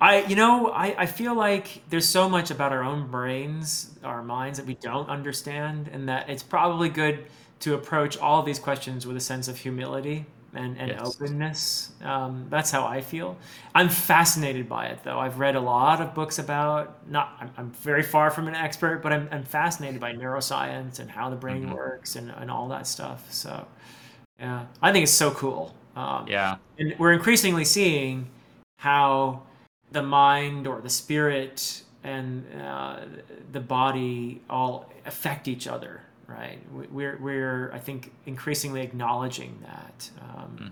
I, you know, I, I feel like there's so much about our own brains, our minds that we don't understand, and that it's probably good to approach all these questions with a sense of humility and, and Yes. openness. Um, that's how I feel. I'm fascinated by it, though. I've read a lot of books about, not, I'm, I'm very far from an expert, but I'm, I'm fascinated by neuroscience and how the brain Mhm. works and, and all that stuff. So, yeah, I think it's so cool. Um, Yeah. and we're increasingly seeing how the mind or the spirit and uh, the body all affect each other right? We- we're, we're i think increasingly acknowledging that um, Mhm.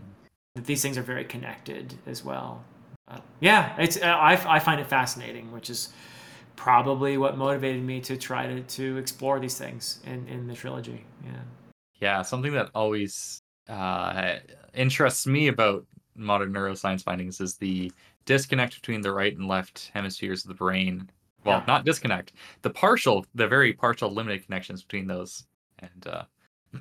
that these things are very connected as well. Uh, yeah it's I, I find it fascinating which is probably what motivated me to try to, to explore these things in, in the trilogy yeah. Yeah, something that always uh, interests me about modern neuroscience findings is the disconnect between the right and left hemispheres of the brain. Well, Yeah. not disconnect, the partial, the very partial limited connections between those. And uh,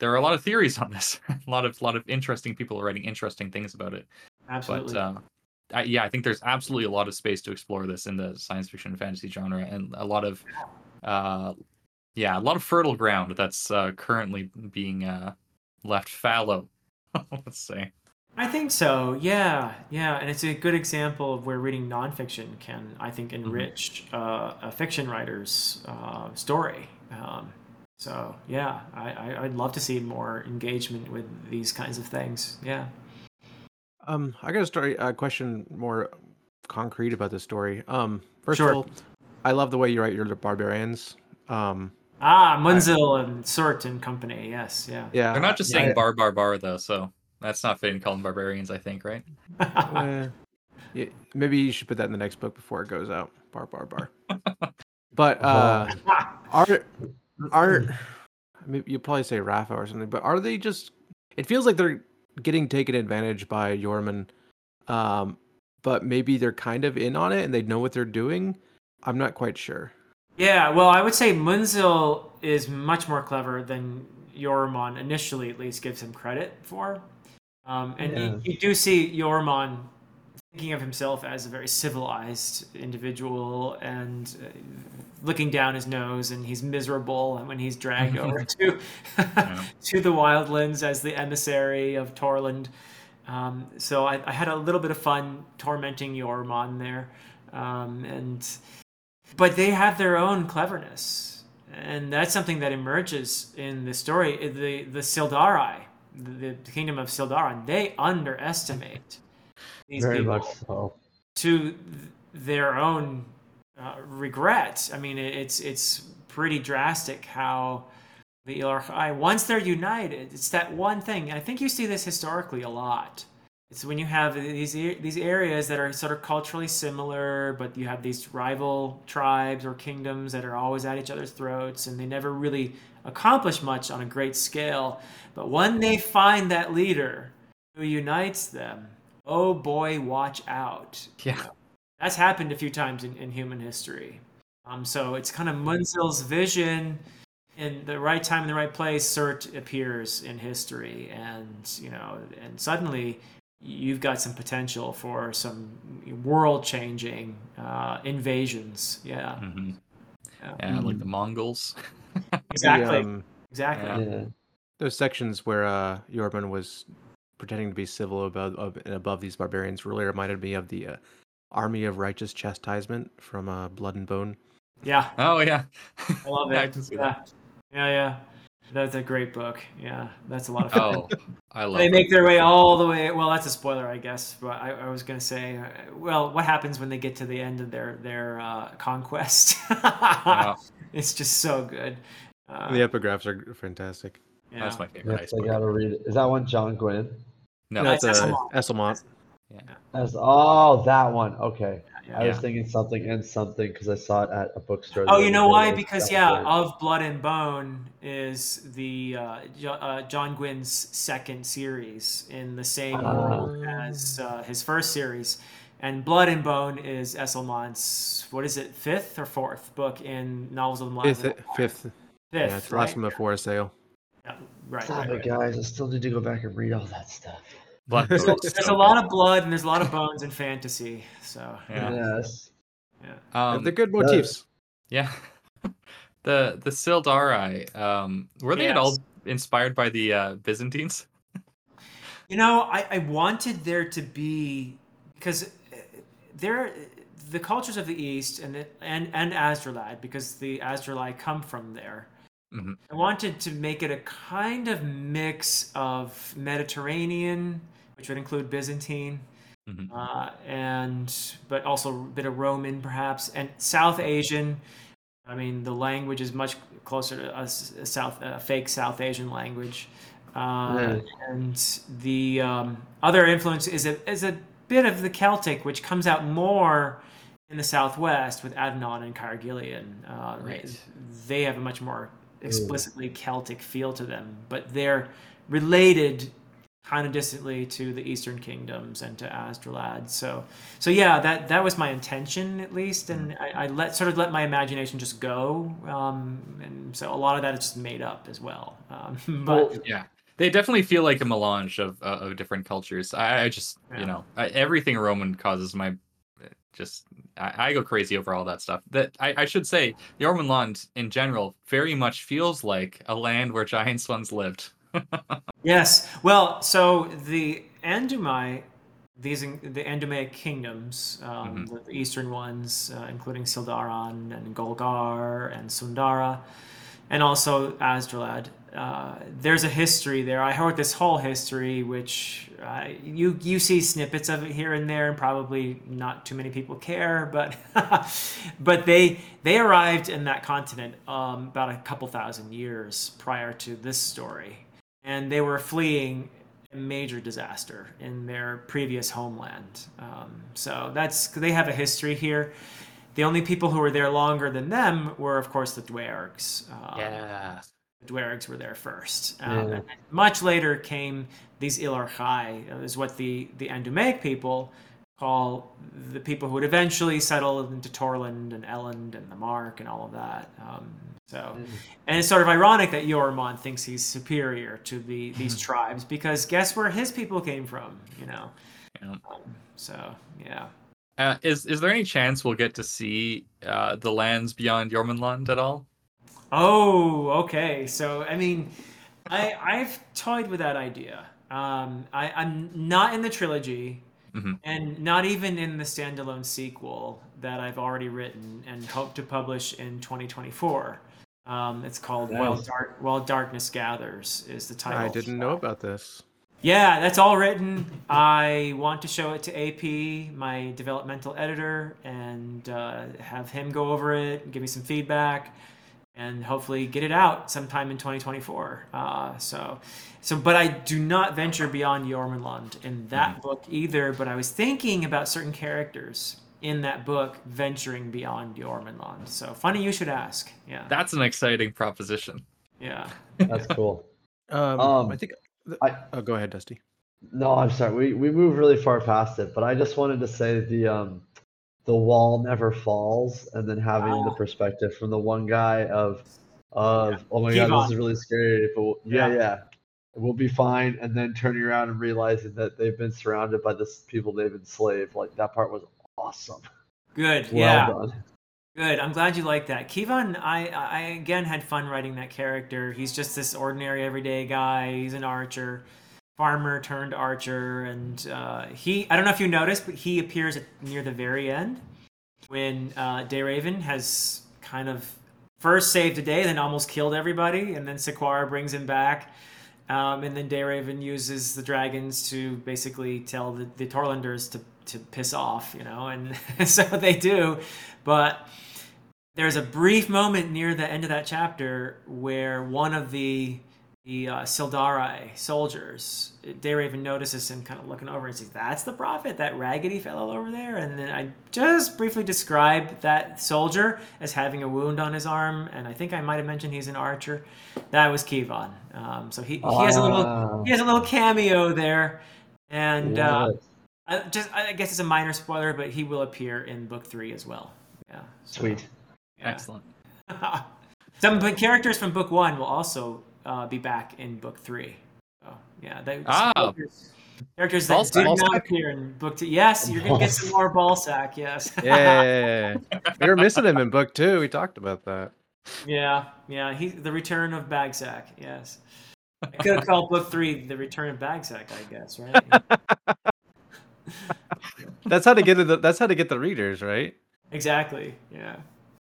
there are a lot of theories on this. a lot of, lot of interesting people are writing interesting things about it. absolutely But uh, I, yeah, I think there's absolutely a lot of space to explore this in the science fiction and fantasy genre, and a lot of, uh, yeah, a lot of fertile ground that's uh, currently being uh, left fallow. Let's say. I think so. Yeah, yeah, and it's a good example of where reading nonfiction can, I think, enrich uh, a fiction writer's uh, story. Um, so yeah, I, I, I'd love to see more engagement with these kinds of things. Yeah. Um, I got a story, a question more concrete about this story. Um, first Sure. of all, I love the way you write your barbarians. Um, Ah, Munzil and Sort and company. Yes, yeah. yeah, They're not just yeah, saying bar bar bar though, so that's not fitting. Call them barbarians, I think, right? Uh, yeah, maybe you should put that in the next book before it goes out. Bar, bar, bar. but uh, are are maybe you probably say Rafa or something, but are they just? It feels like they're getting taken advantage by Yorman, um, but maybe they're kind of in on it and they know what they're doing. I'm not quite sure. Yeah, well, I would say Munzil is much more clever than Yormon initially, at least, gives him credit for. Um, and Yeah. you, you do see Yormon thinking of himself as a very civilized individual and uh, looking down his nose, and he's miserable when he's dragged over to to the Wildlands as the emissary of Torland. Um, so I, I had a little bit of fun tormenting Yormon there, um, and but they have their own cleverness, and that's something that emerges in the story. The the Sildari, the, the kingdom of Sildaran, they underestimate these Very people so. to th- their own uh, regret. I mean, it, it's it's pretty drastic how the Ilorchai, once they're united, it's that one thing. I think you see this historically a lot. It's when you have these these areas that are sort of culturally similar, but you have these rival tribes or kingdoms that are always at each other's throats, and they never really accomplish much on a great scale. But when they find that leader who unites them, oh boy, watch out. Yeah. That's happened a few times in, in human history. Um, so it's kind of Munzil's vision in the right time in the right place. Cert appears in history, and you know, and suddenly you've got some potential for some world-changing uh, invasions. Yeah, hmm Yeah. Yeah, like the Mongols. The, exactly, um, exactly. Yeah. Yeah. those sections where uh, Yorman was pretending to be civil above of, and above these barbarians really reminded me of the uh, Army of Righteous Chastisement from uh, Blood and Bone. Yeah, Oh yeah. I love it. I can see yeah. that. yeah, yeah. That's a great book. Yeah, that's a lot of fun. Oh, I love they make their way all the way. Well, that's a spoiler, I guess. But I, I was gonna say, uh, well, what happens when they get to the end of their their uh, conquest? Wow, It's just so good. Uh, the epigraphs are fantastic. yeah. That's my favorite Yes, ice I book. gotta read it. Is that one John Gwynne? No, that's uh, Esslemont. Esslemont. As oh, that one. Okay. Yeah. I was thinking something and something because I saw it at a bookstore. Oh, you know why? Because yeah, Gwynne. of Blood and Bone is the uh, jo- uh, John Gwynne's second series in the same world as uh, his first series, and Blood and Bone is Esslemont's what is it, fifth or fourth book in novels of the Malignant Fifth, fifth. Fifth, Yeah, it's right? last one before Assail. Yeah, right, Stop right, it, right. guys! I still need to go back and read all that stuff. Blood So there's so a lot of blood and there's a lot of bones in fantasy. So Yeah. Yes. Um, They're good motifs. Yeah. the the Sildari, um, were they at all inspired by the uh, Byzantines? You know, I, I wanted there to be because uh, there the cultures of the East and the, and and Asdralad because the Astrolai come from there. Mhm. I wanted to make it a kind of mix of Mediterranean, which would include Byzantine, Mhm. uh, and but also a bit of Roman perhaps, and South Asian. I mean, the language is much closer to a, South, a fake South Asian language, uh, and the um, other influence is a is a bit of the Celtic, which comes out more in the Southwest with Adnan and Cargillion. Uh, Right. They have a much more explicitly Celtic feel to them, but they're related kind of distantly to the Eastern kingdoms and to Asdralad. So, so yeah, that that was my intention at least, and I, I let sort of let my imagination just go, um, and so a lot of that is just made up as well. Um, but Well, Yeah. They definitely feel like a melange of uh, of different cultures. I, I just, Yeah. you know, I, everything Roman causes my just I, I go crazy over all that stuff. That I, I should say, the Eormenlond in general very much feels like a land where giants once lived. Yes. Well, so the Andumai, these the Andumaic kingdoms, um, the eastern ones, uh, including Sildaran and Golgar and Sundara, and also Asdralad. Uh, there's a history there. I heard this whole history, which uh, you you see snippets of it here and there, and probably not too many people care. But but they they arrived in that continent um, about a couple thousand years prior to this story and they were fleeing a major disaster in their previous homeland. Um, so that's they have a history here. The only people who were there longer than them were, of course, the Dwargs. Um, yeah. the Dwargs were there first. Um, Yeah. and much later came these Ilarchai, uh, is what the the Andumaic people call the people who would eventually settle into Torland and Elland and the Mark and all of that. Um, so, and it's sort of ironic that Yormon thinks he's superior to the these tribes because guess where his people came from? You know. Yeah. Um, so yeah. Uh, is is there any chance we'll get to see uh, the lands beyond Jormungand at all? Oh, okay. So I mean, I I've toyed with that idea. Um, I, I'm not in the trilogy, Mhm. and not even in the standalone sequel that I've already written and hope to publish in 2024. Um, it's called While Dark While Darkness Gathers is the title. I didn't know about this. Yeah, that's all written. I want to show it to AP, my developmental editor, and uh, have him go over it, give me some feedback, and hopefully get it out sometime in 2024. Uh, so, so, but I do not venture beyond Jormungand in that book either. But I was thinking about certain characters in that book venturing beyond Jormungand. So funny you should ask. Yeah, That's an exciting proposition. yeah. That's cool. Um, Um, I think. th- I- oh, go ahead, Dusty. No, I'm sorry. We we moved really far past it, but I just wanted to say the um the wall never falls, and then having the Ah. perspective from the one guy of of oh my god, Kevon. this is really scary. But yeah, Yeah. yeah, we'll be fine. And then turning around and realizing that they've been surrounded by this people they've enslaved. Like that part was awesome. Good. Well yeah. done. Good. I'm glad you like that. Kevon, I, I again had fun writing that character. He's just this ordinary, everyday guy. He's an archer, farmer turned archer, and uh, he. I don't know if you noticed, but he appears at, near the very end when uh, Dayraven has kind of first saved the day, then almost killed everybody, and then Sequara brings him back. Um, and then Dayraven uses the dragons to basically tell the, the Torlanders to, to piss off, you know, and so they do. But there's a brief moment near the end of that chapter where one of the the uh, Sildari soldiers, Dayraven notices him kind of looking over and says, "That's the prophet, that raggedy fellow over there." And then I just briefly describe that soldier as having a wound on his arm, and I think I might have mentioned he's an archer. That was Kevon. Um, so he, he has a little he has a little cameo there, and uh, I just I guess it's a minor spoiler, but he will appear in book three as well. Yeah, so, sweet, yeah. excellent. Some characters from book one will also uh, be back in book three. So yeah, they, ah. characters, characters that did not appear in book two. Yes, you're gonna get some more Balsac. Yes. yeah, we were missing him in book two. We talked about that. Yeah, yeah. He the return of Bagsack. Yes. I could have called book three the return of Bagsack. I guess right. that's how to get the. That's how to get the readers right. Exactly. Yeah.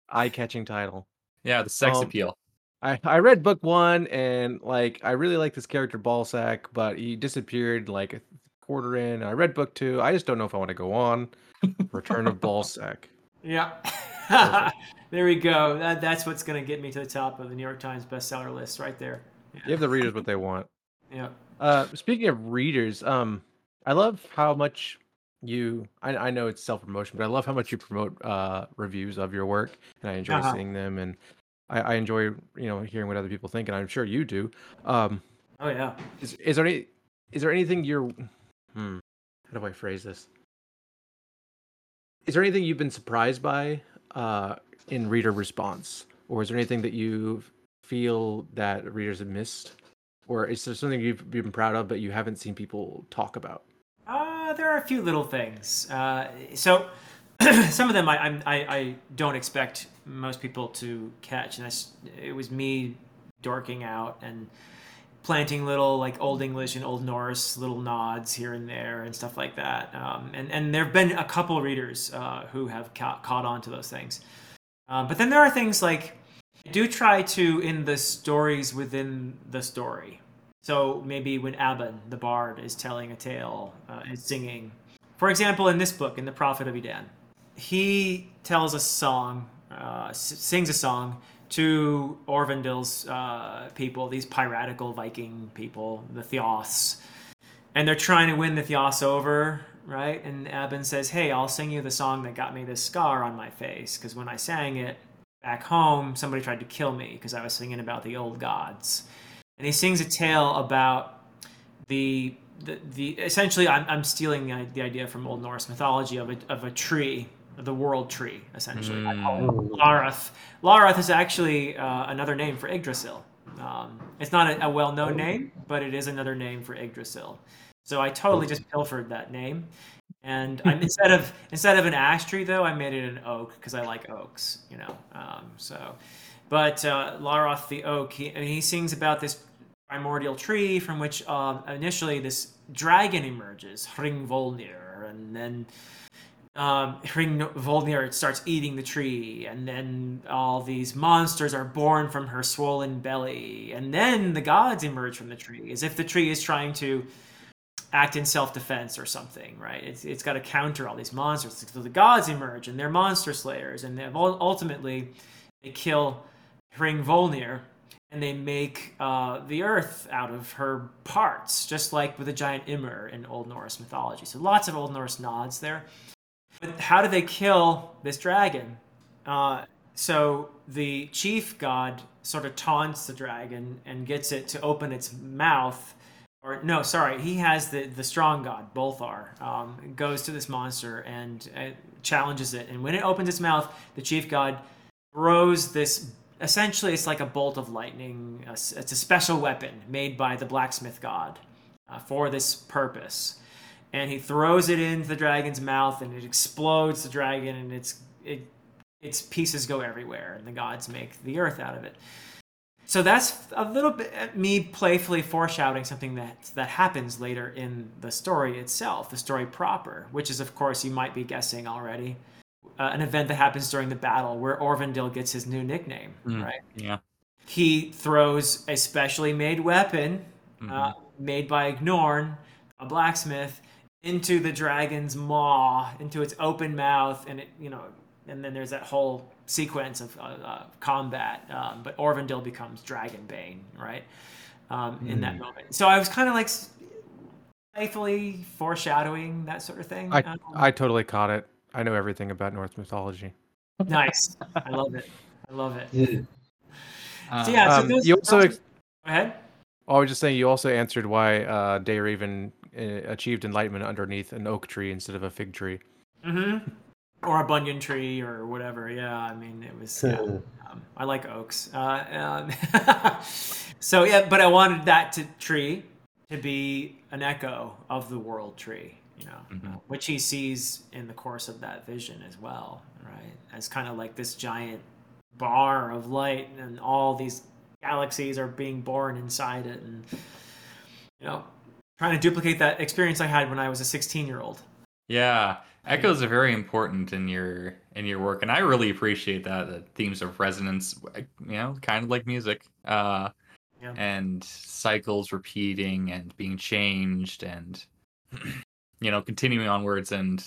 Eye-catching title. Yeah, the sex Um, appeal. I, I read book one and like I really like this character Ballsack, but he disappeared like a quarter in. I read book two. I just don't know if I want to go on. Return of Ballsack. Yeah. there we go. That, that's what's going to get me to the top of the New York Times bestseller list right there. Yeah. Give the readers what they want. Yeah. Uh, speaking of readers, um, I love how much you. I, I know it's self promotion, but I love how much you promote uh reviews of your work, and I enjoy Uh-huh. seeing them, and I, I enjoy you know hearing what other people think, and I'm sure you do. Um, Oh yeah. is is there any is there anything you're hmm how do I phrase this? Is there anything you've been surprised by uh in reader response? Or is there anything that you feel that readers have missed? Or is there something you've been proud of but you haven't seen people talk about? Uh, there are a few little things. Uh, so some of them I, I I don't expect most people to catch, and that's it was me dorking out and planting little like old English and old Norse little nods here and there and stuff like that. Um, and and there have been a couple readers uh, who have ca- caught on to those things. Um, but then there are things like I do try to in the stories within the story. So maybe when Aben, the bard, is telling a tale, uh, is singing. For example, in this book, in The Prophet of Edan, he tells a song, uh, sings a song to Orvandil's uh, people, these piratical Viking people, the Theoths. And they're trying to win the Theos over, right? And Aben says, Hey, I'll sing you the song that got me this scar on my face, because when I sang it back home, somebody tried to kill me because I was singing about the old gods and he sings a tale about the the, the essentially I'm, I'm stealing the, the idea from Old Norse mythology of a, of a tree, the world tree, essentially. I call it Larath. Larath is actually uh, another name for Yggdrasil. Um, it's not a, a well-known name, but it is another name for Yggdrasil. So I totally just pilfered that name, and I'm, instead of instead of an ash tree though, I made it an oak because I like oaks, you know. Um, so, but uh, Laroth the oak, he, and he sings about this primordial tree from which um, initially this dragon emerges, Hringvolnir, and then um, Hringvolnir starts eating the tree, and then all these monsters are born from her swollen belly, and then the gods emerge from the tree, as if the tree is trying to act in self-defense or something, right? It's, it's got to counter all these monsters. So the gods emerge, and they're monster slayers, and ultimately they kill Hringvolnir, and they make uh, the earth out of her parts, just like with the giant Ymir in Old Norse mythology. So lots of Old Norse nods there. But how do they kill this dragon? Uh, so the chief god sort of taunts the dragon and gets it to open its mouth. Or no, sorry, he has the the strong god Bolthar um, goes to this monster and uh, challenges it. And when it opens its mouth, the chief god throws this essentially it's like a bolt of lightning it's a special weapon made by the blacksmith god uh, for this purpose and he throws it into the dragon's mouth and it explodes the dragon and it's it its pieces go everywhere, and the gods make the earth out of it. So that's a little bit uh, me playfully foreshadowing something that that happens later in the story itself, the story proper, which is, of course, you might be guessing already, uh, an event that happens during the battle where Orvandil gets his new nickname, Mm. right? Yeah. He throws a specially made weapon uh, made by Gnorn, a blacksmith, into the dragon's maw, into its open mouth, and it, you know, and then there's that whole sequence of uh, uh, combat. Um, but Orvandil becomes Dragonbane, right? Um, In that moment, so I was kind of like s- playfully foreshadowing that sort of thing. I Um, I totally caught it. I know everything about Norse mythology. nice. I love it. I love it. Yeah. Uh, So yeah, so Um, those, you also those- ex- go ahead. I was just saying you also answered why uh, Dayraven uh, achieved enlightenment underneath an oak tree instead of a fig tree. Mm-hmm. Or a banyan tree or whatever. Yeah, I mean, it was. Yeah. Um, I like oaks. Uh, um, so yeah, but I wanted that to, tree to be an echo of the world tree, you know, Mhm. uh, which he sees in the course of that vision as well, right? As kind of like this giant bar of light, and all these galaxies are being born inside it, and you know, trying to duplicate that experience I had when I was a 16 year old. Yeah, echoes are very important in your in your work, and I really appreciate that. The themes of resonance, you know, kind of like music, uh, Yeah. and cycles repeating and being changed, and you know, continuing onwards, and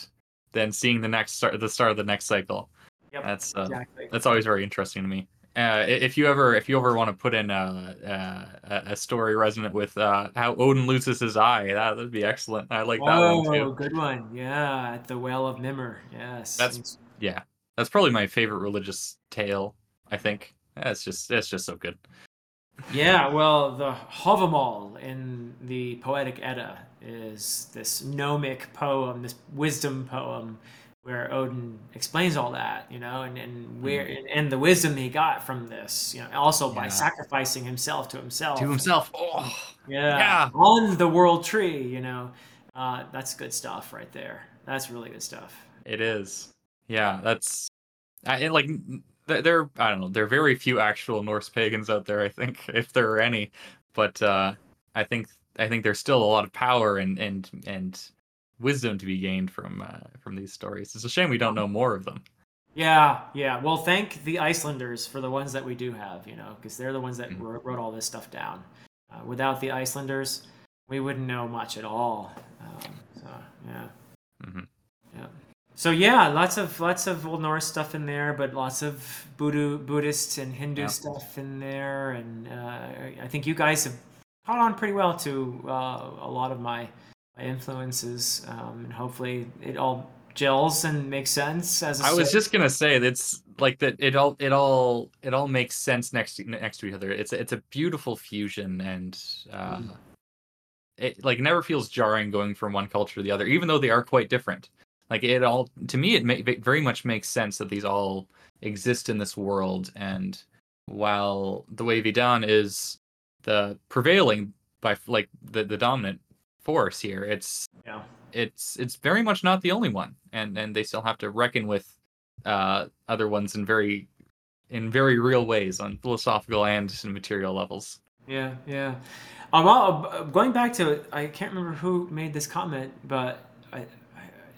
then seeing the next start, the start of the next cycle. Yep, That's uh, exactly. that's always very interesting to me. Uh, if you ever if you ever want to put in a a, a story resonant with uh, how Odin loses his eye, that would be excellent. I like that one Oh, too. good one. Yeah, at the Well of Mimir. Yes. That's yeah, that's probably my favorite religious tale. I think that's just that's just so good. yeah. Well, the Havamal in the Poetic Edda is this gnomic poem, this wisdom poem, where Odin explains all that, you know, and and where and, and the wisdom he got from this, you know, also by sacrificing himself to himself. To himself, oh Yeah. Yeah. On the world tree, you know. Uh, that's good stuff right there. That's really good stuff. it is. Yeah, that's I like th- there. I don't know. There are very few actual Norse pagans out there. I think if there are any, but uh, I think I think there's still a lot of power and and and wisdom to be gained from uh, from these stories. It's a shame we don't know more of them. Yeah, yeah. Well, thank the Icelanders for the ones that we do have, you know, because they're the ones that Mhm. wrote, wrote all this stuff down. Uh, without the Icelanders, we wouldn't know much at all. Um, so yeah, Mhm. yeah. So yeah, lots of lots of Old Norse stuff in there, but lots of Buddha, Buddhist and Hindu Yeah. stuff in there, and uh, I think you guys have caught on pretty well to uh, a lot of my influences, um, and hopefully it all gels and makes sense as a I was just gonna say that's like that. It all it all it all makes sense next to next to each other. It's a, it's a beautiful fusion, and uh, Mm. it like never feels jarring going from one culture to the other, even though they are quite different. Like it all to me, it ma- very much makes sense that these all exist in this world. And while the Way of Edan is the prevailing by like the the dominant force here, it's yeah. it's it's very much not the only one and and they still have to reckon with uh other ones in very in very real ways on philosophical and material levels Yeah, yeah. Um, well, uh, going back to, I can't remember who made this comment, but I, I,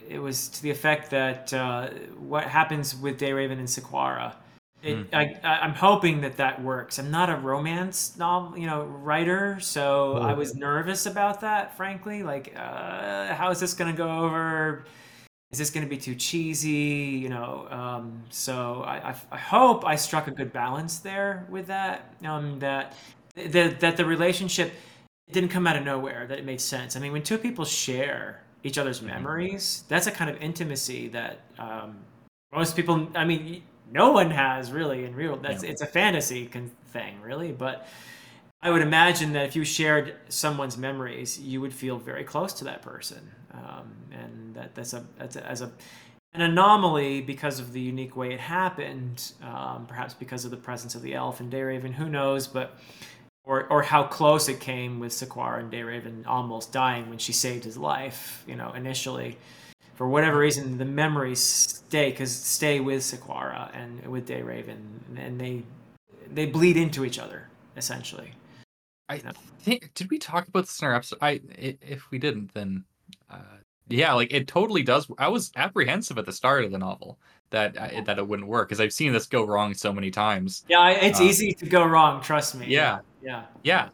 it was to the effect that uh, what happens with Dayraven and Sequara. It, I, I, I'm hoping that that works. I'm not a romance novel, you know, writer, so I was nervous about that. Frankly, like, uh, how is this going to go over? Is this going to be too cheesy? You know, um, so I, I, I hope I struck a good balance there with that. Um, that that that the relationship didn't come out of nowhere that it made sense i mean when two people share each other's memories that's a kind of intimacy that um, most people i mean no one has really in real that's Yeah. it's a fantasy con- thing really but i would imagine that if you shared someone's memories you would feel very close to that person um, and that that's a that's a, as a an anomaly because of the unique way it happened, um, perhaps because of the presence of the elf and Dayraven, who knows, but or or how close it came with Sequara and Dayraven almost dying when she saved his life, you know, initially. For whatever reason, the memories stay because stay with Sequara and with Dayraven, and they they bleed into each other essentially. I think did we talk about this in our episode? I if we didn't, then uh, yeah, like it totally does. I was apprehensive at the start of the novel that uh, that it wouldn't work because I've seen this go wrong so many times. Yeah, it's Uh, easy to go wrong. Trust me. Yeah, yeah, yeah,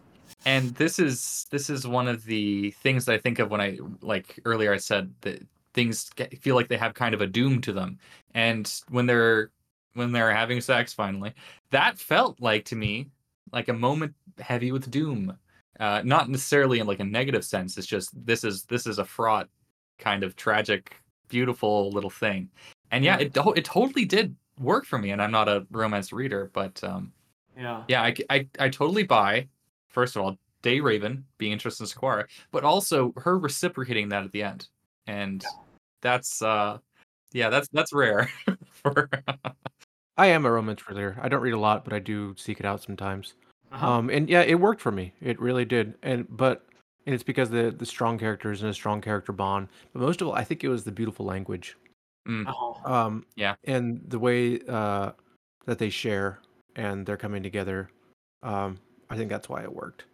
and this is this is one of the things that I think of when I like earlier I said that things get, feel like they have kind of a doom to them, and when they're when they're having sex finally, that felt like to me like a moment heavy with doom. Uh, not necessarily in like a negative sense. It's just this is this is a fraught, kind of tragic, beautiful little thing, and yeah, it it totally did work for me. And I'm not a romance reader, but um, yeah. yeah, I, I, I totally buy. First of all, Dayraven being interested in Sequara, but also her reciprocating that at the end, and that's uh, yeah, that's that's rare. for I am a romance reader. I don't read a lot, but I do seek it out sometimes. Uh-huh. Um, and yeah, it worked for me. It really did. And but and it's because the the strong characters and a strong character bond. But most of all, I think it was the beautiful language. Uh-huh. Um, Yeah. and the way uh, that they share and they're coming together. Um, I think that's why it worked.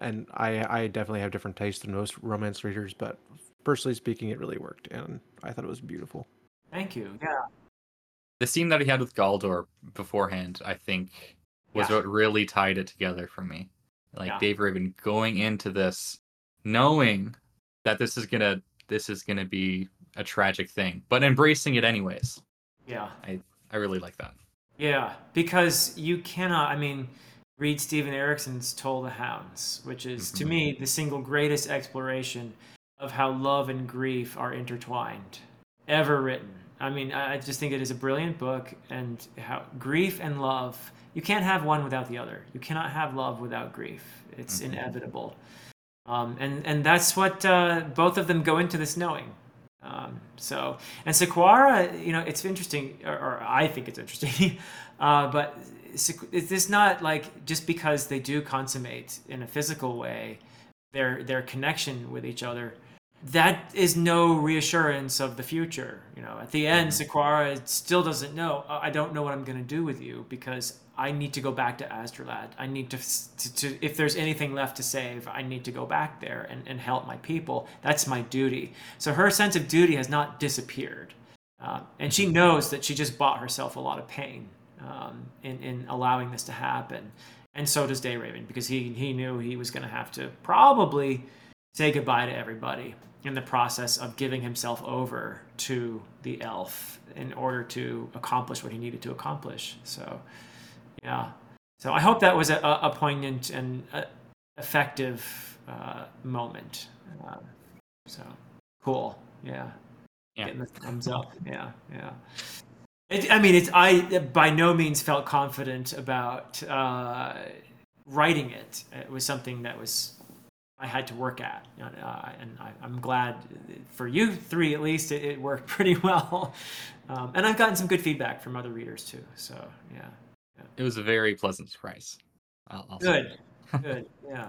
And I I definitely have different tastes than most romance readers, but personally speaking, it really worked, and I thought it was beautiful. Thank you. Yeah. the scene that he had with Galdor beforehand, I think, was Yeah. what really tied it together for me. Like Yeah. Dayraven going into this, knowing that this is gonna this is gonna be a tragic thing, but embracing it anyways. Yeah. I I really like that. Yeah, because you cannot. I mean, read Steven Erikson's "Toll the Hounds," which is to Mhm. me the single greatest exploration of how love and grief are intertwined ever written. I mean, I just think it is a brilliant book, and how grief and love. You can't have one without the other. You cannot have love without grief. It's Mhm. inevitable, um, and and that's what uh, both of them go into this knowing. Um, so, and Sequara, you know, it's interesting, or, or I think it's interesting, uh, but is this not like just because they do consummate in a physical way their their connection with each other? That is no reassurance of the future. You know, at the end, Sequara still doesn't know. "Oh, I don't know what I'm going to do with you because I need to go back to Asdralad. I need to, to, to, if there's anything left to save, I need to go back there and, and help my people. That's my duty. So her sense of duty has not disappeared. Uh, and she knows that she just bought herself a lot of pain um, in, in allowing this to happen. And so does Dayraven because he, he knew he was going to have to probably say goodbye to everybody in the process of giving himself over to the elf in order to accomplish what he needed to accomplish. So, yeah. So I hope that was a, a poignant and uh, effective uh, moment. Um, so cool. Yeah. Yeah. Getting the thumbs up. Yeah. Yeah. It, I mean, it's I by no means felt confident about uh, writing it. It was something that was I had to work at, uh, and I, I'm glad for you three at least it, it worked pretty well. Um, and I've gotten some good feedback from other readers too. So yeah, It was a very pleasant surprise. I'll, I'll good, good, yeah.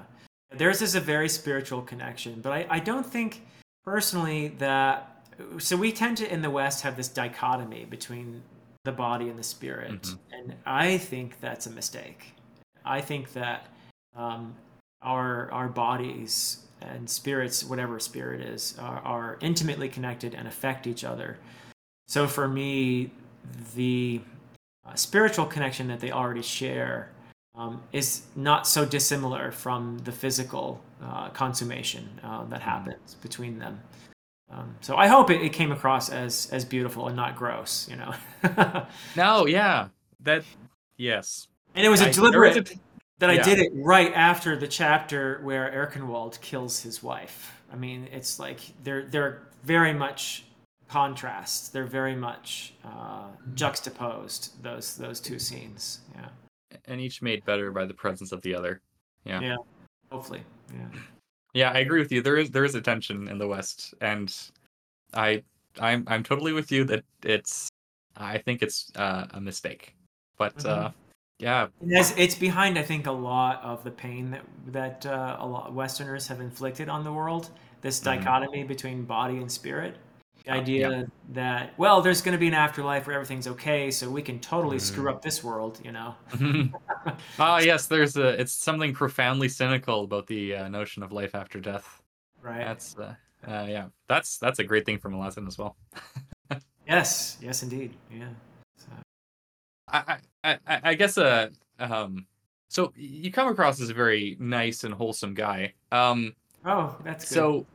Theirs is a very spiritual connection, but I, I don't think personally that. So we tend to in the West have this dichotomy between the body and the spirit, Mhm. and I think that's a mistake. I think that um, our our bodies and spirits, whatever spirit is, are, are intimately connected and affect each other. So for me, the uh, spiritual connection that they already share um, is not so dissimilar from the physical uh, consummation uh, that happens between them. Um, so I hope it, it came across as as beautiful and not gross, you know. No, yeah, that yes. and it was I- a there deliberate that I yeah. did it right after the chapter where Erkenwald kills his wife. I mean, it's like they're they're very much contrasts. They're very much uh, juxtaposed those those two scenes. Yeah, and each made better by the presence of the other. Yeah. Yeah. hopefully. Yeah. Yeah, I agree with you. There is there is a tension in the West, and I I'm I'm totally with you that it's I think it's uh, a mistake. But Mhm. uh, yeah, as it's behind, I think, a lot of the pain that that uh, a lot Westerners have inflicted on the world. This Mhm. dichotomy between body and spirit. The idea that well, there's going to be an afterlife where everything's okay, so we can totally screw Mm. up this world, you know. Ah, yes, there's a. It's something profoundly cynical about the uh, notion of life after death. Right. That's uh, uh, yeah, that's that's a great thing from a lesson as well. yes. Yes, indeed. Yeah. So, I I I, guess uh um. So you come across as a very nice and wholesome guy. Um. oh, that's good. So,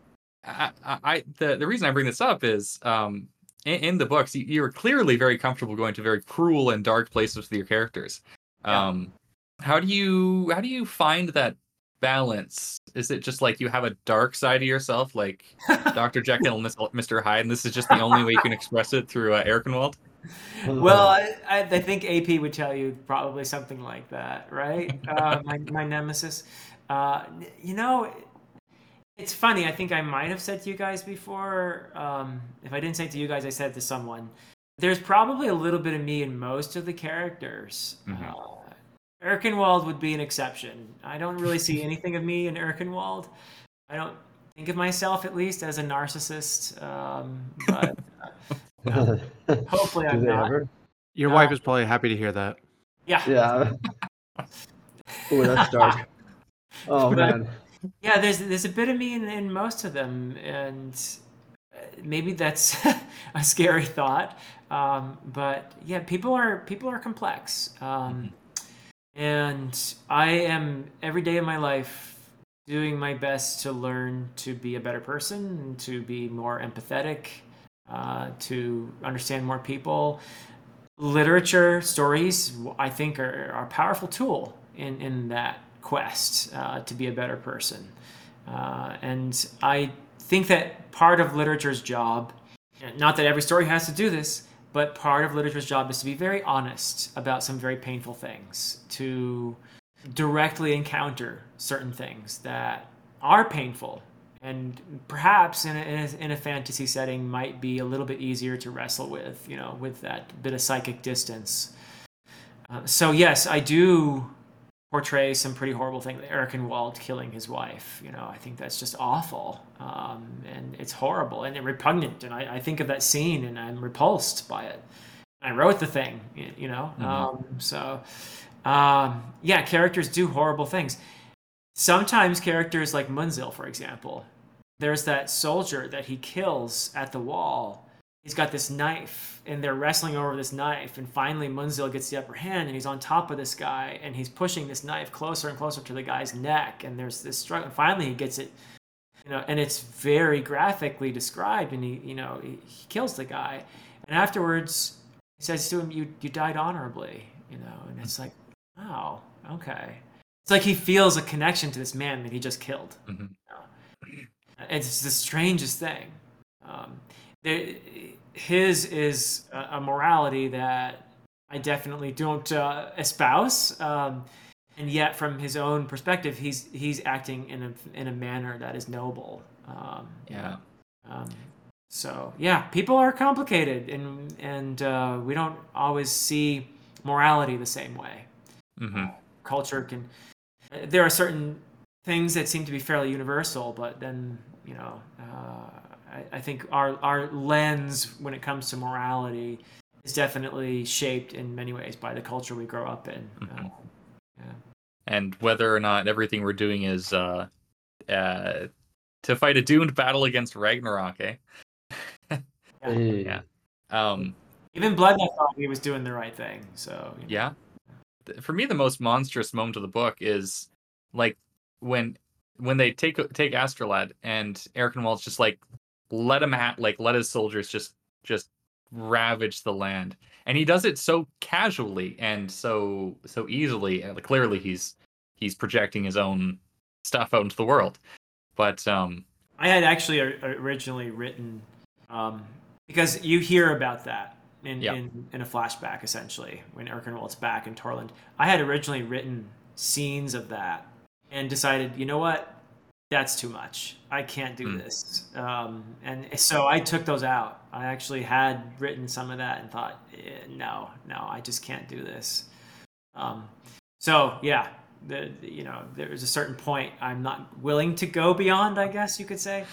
I, I, the the reason I bring this up is um in, in the books you, you were clearly very comfortable going to very cruel and dark places with your characters. Yeah. Um, how do you how do you find that balance? Is it just like you have a dark side of yourself, like Doctor Jekyll and Mister Hyde, and this is just the only way you can express it through uh, Erkenwald? well, I, I, think AP would tell you probably something like that, right? Uh, my, my nemesis. Uh, you know, it's funny. I think I might have said to you guys before. Um, if I didn't say it to you guys, I said it to someone. There's probably a little bit of me in most of the characters. Mhm. Uh, Erkenwald would be an exception. I don't really see anything of me in Erkenwald. I don't think of myself, at least, as a narcissist. Um, but hopefully I'm not. ever? Your Uh, wife is probably happy to hear that. Yeah. Yeah. Ooh, that's dark. Oh man. Yeah, there's there's a bit of me in, in most of them, and uh, maybe that's a scary thought. Um, but yeah, people are people are complex, um, and I am every day of my life doing my best to learn to be a better person, and to be more empathetic, uh, to understand more people. Literature, stories, I think, are, are a powerful tool in, in that quest uh, to be a better person. Uh, and I think that part of literature's job, not that every story has to do this, but part of literature's job is to be very honest about some very painful things, to directly encounter certain things that are painful and perhaps in a, in a, fantasy setting might be a little bit easier to wrestle with, you know, with that bit of psychic distance. Uh, so yes, I do portray some pretty horrible things. Walt killing his wife, you know, I think that's just awful, um, and it's horrible and repugnant. And I, I think of that scene and I'm repulsed by it. I wrote the thing, you know, Mhm. um, so um, yeah, characters do horrible things. Sometimes characters like Munzil, for example, there's that soldier that he kills at the wall. He's got this knife, and they're wrestling over this knife. And finally, Munzil gets the upper hand, and he's on top of this guy, and he's pushing this knife closer and closer to the guy's neck. And there's this struggle. And finally, he gets it, you know, and it's very graphically described. And he, you know, he, he kills the guy, and afterwards, he says to him, "You, you died honorably," you know. And it's like, wow, okay. It's like he feels a connection to this man that he just killed. Mhm. It's the strangest thing. Um, there, his is a, a morality that I definitely don't uh, espouse, um, and yet from his own perspective, he's he's acting in a in a manner that is noble. Um, Yeah. um, so yeah, people are complicated, and and uh, we don't always see morality the same way hmm culture can there are certain things that seem to be fairly universal but then you know uh, I, I think our our lens when it comes to morality is definitely shaped in many ways by the culture we grow up in Mhm. uh, And whether or not everything we're doing is uh, uh, to fight a doomed battle against Ragnarok, eh? Hey. Yeah. Um, even Bledla thought he was doing the right thing so you know. yeah. For me, the most monstrous moment of the book is like when when they take take Asdralad and Erkenwald's just like let him ha- like let his soldiers just just ravage the land, and he does it so casually and so so easily. And clearly, he's he's projecting his own stuff out into the world. But um, I had actually originally written um, because you hear about that in, Yeah. in, in a flashback essentially when Erkenwald's back in Torland. I had originally written scenes of that and decided, you know what, that's too much. I can't do Hmm. this. Um, and so I took those out. I actually had written some of that and thought, eh, no, no, I just can't do this. Um, so yeah, the, you know, there's a certain point I'm not willing to go beyond. I guess you could say.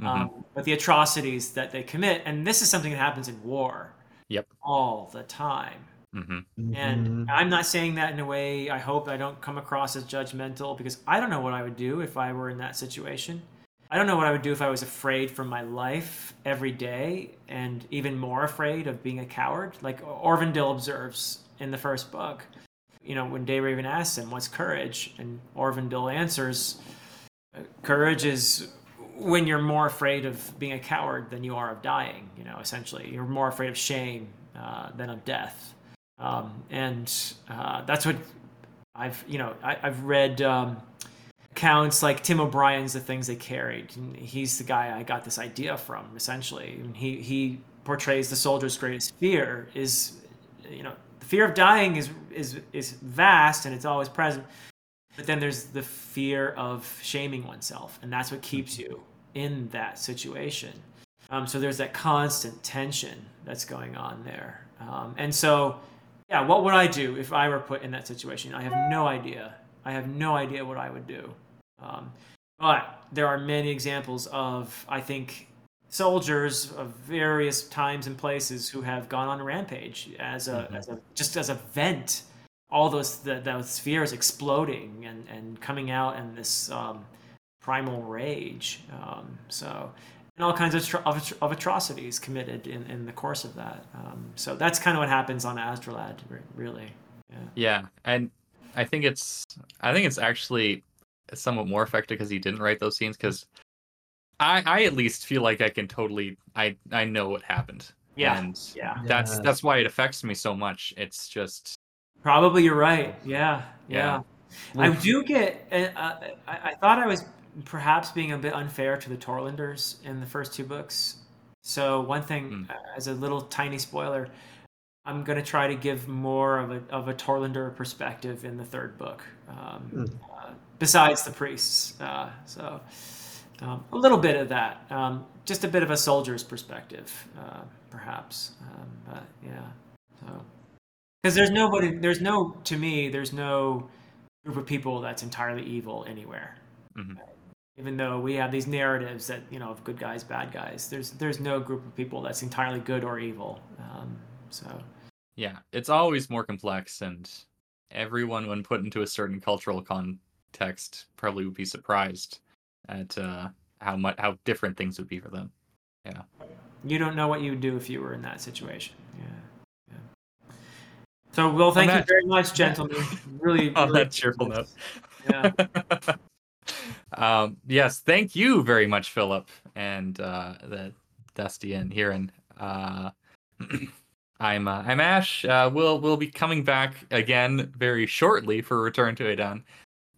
Mhm. um, but the atrocities that they commit, and this is something that happens in war. Yep. All the time. hmm And Mhm. I'm not saying that in a way, I hope I don't come across as judgmental because I don't know what I would do if I were in that situation. I don't know what I would do if I was afraid for my life every day and even more afraid of being a coward. Like Orvandil observes in the first book, you know, when Dayraven asks him, What's courage? And Orvandil answers, "Uh, Courage is when you're more afraid of being a coward than you are of dying, you know, essentially. You're more afraid of shame uh, than of death um, and uh, that's what I've you know I, I've read um, accounts like Tim O'Brien's the things they carried. And he's the guy I got this idea from essentially. And he he portrays the soldier's greatest fear is you know the fear of dying is is is vast and it's always present. But then there's the fear of shaming oneself, and that's what keeps you in that situation. Um, so there's that constant tension that's going on there. Um, and so, yeah, what would I do if I were put in that situation? I have no idea. I have no idea what I would do. Um, but there are many examples of, I think, soldiers of various times and places who have gone on a rampage as a, as a just as a vent. All those the, those fears exploding and, and coming out in this um, primal rage. Um, so and all kinds of, of, of atrocities committed in, in the course of that. Um, so that's kind of what happens on Asdralad, really. Yeah. Yeah, and I think it's I think it's actually somewhat more effective because he didn't write those scenes because I I at least feel like I can totally I I know what happened. Yeah. and Yeah. that's Yeah. that's why it affects me so much. It's just Probably you're right. Yeah. Yeah. Yeah. I do get, uh, I, I thought I was perhaps being a bit unfair to the Torlanders in the first two books. So, one thing, uh, as a little tiny spoiler, I'm going to try to give more of a, of a Torlander perspective in the third book, um, Hmm. uh, besides the priests. Uh, so, um, a little bit of that. Um, just a bit of a soldier's perspective, uh, perhaps. Um, but yeah. So, because there's nobody, there's no, to me, there's no group of people that's entirely evil anywhere. Mhm. Even though we have these narratives that you know of good guys, bad guys, there's there's no group of people that's entirely good or evil. Um, so yeah, it's always more complex, and everyone, when put into a certain cultural context, probably would be surprised at uh, how much how different things would be for them. Yeah. You don't know what you would do if you were in that situation. Yeah. yeah. So, well, thank you very much, gentlemen. Really, On really that cheerful note. Yeah. um, yes, thank you very much, Philip, and uh, the Dusty and Hurin. Uh, I'm uh, I'm Ash. Uh, we'll we'll be coming back again very shortly for Return to Edan,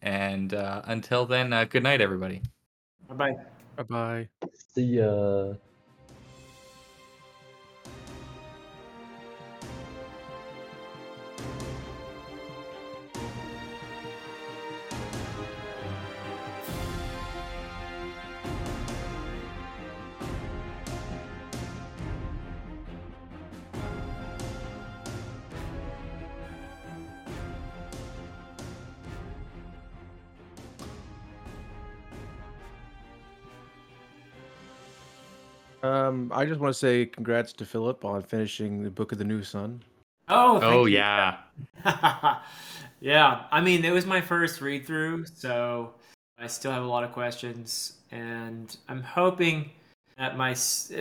and uh, until then, uh, good night, everybody. Bye bye. Bye bye. See ya. Um, I just want to say congrats to Philip on finishing the Book of the New Sun. Oh, thank Oh you. yeah, yeah, I mean, it was my first read through, so I still have a lot of questions, and I'm hoping that my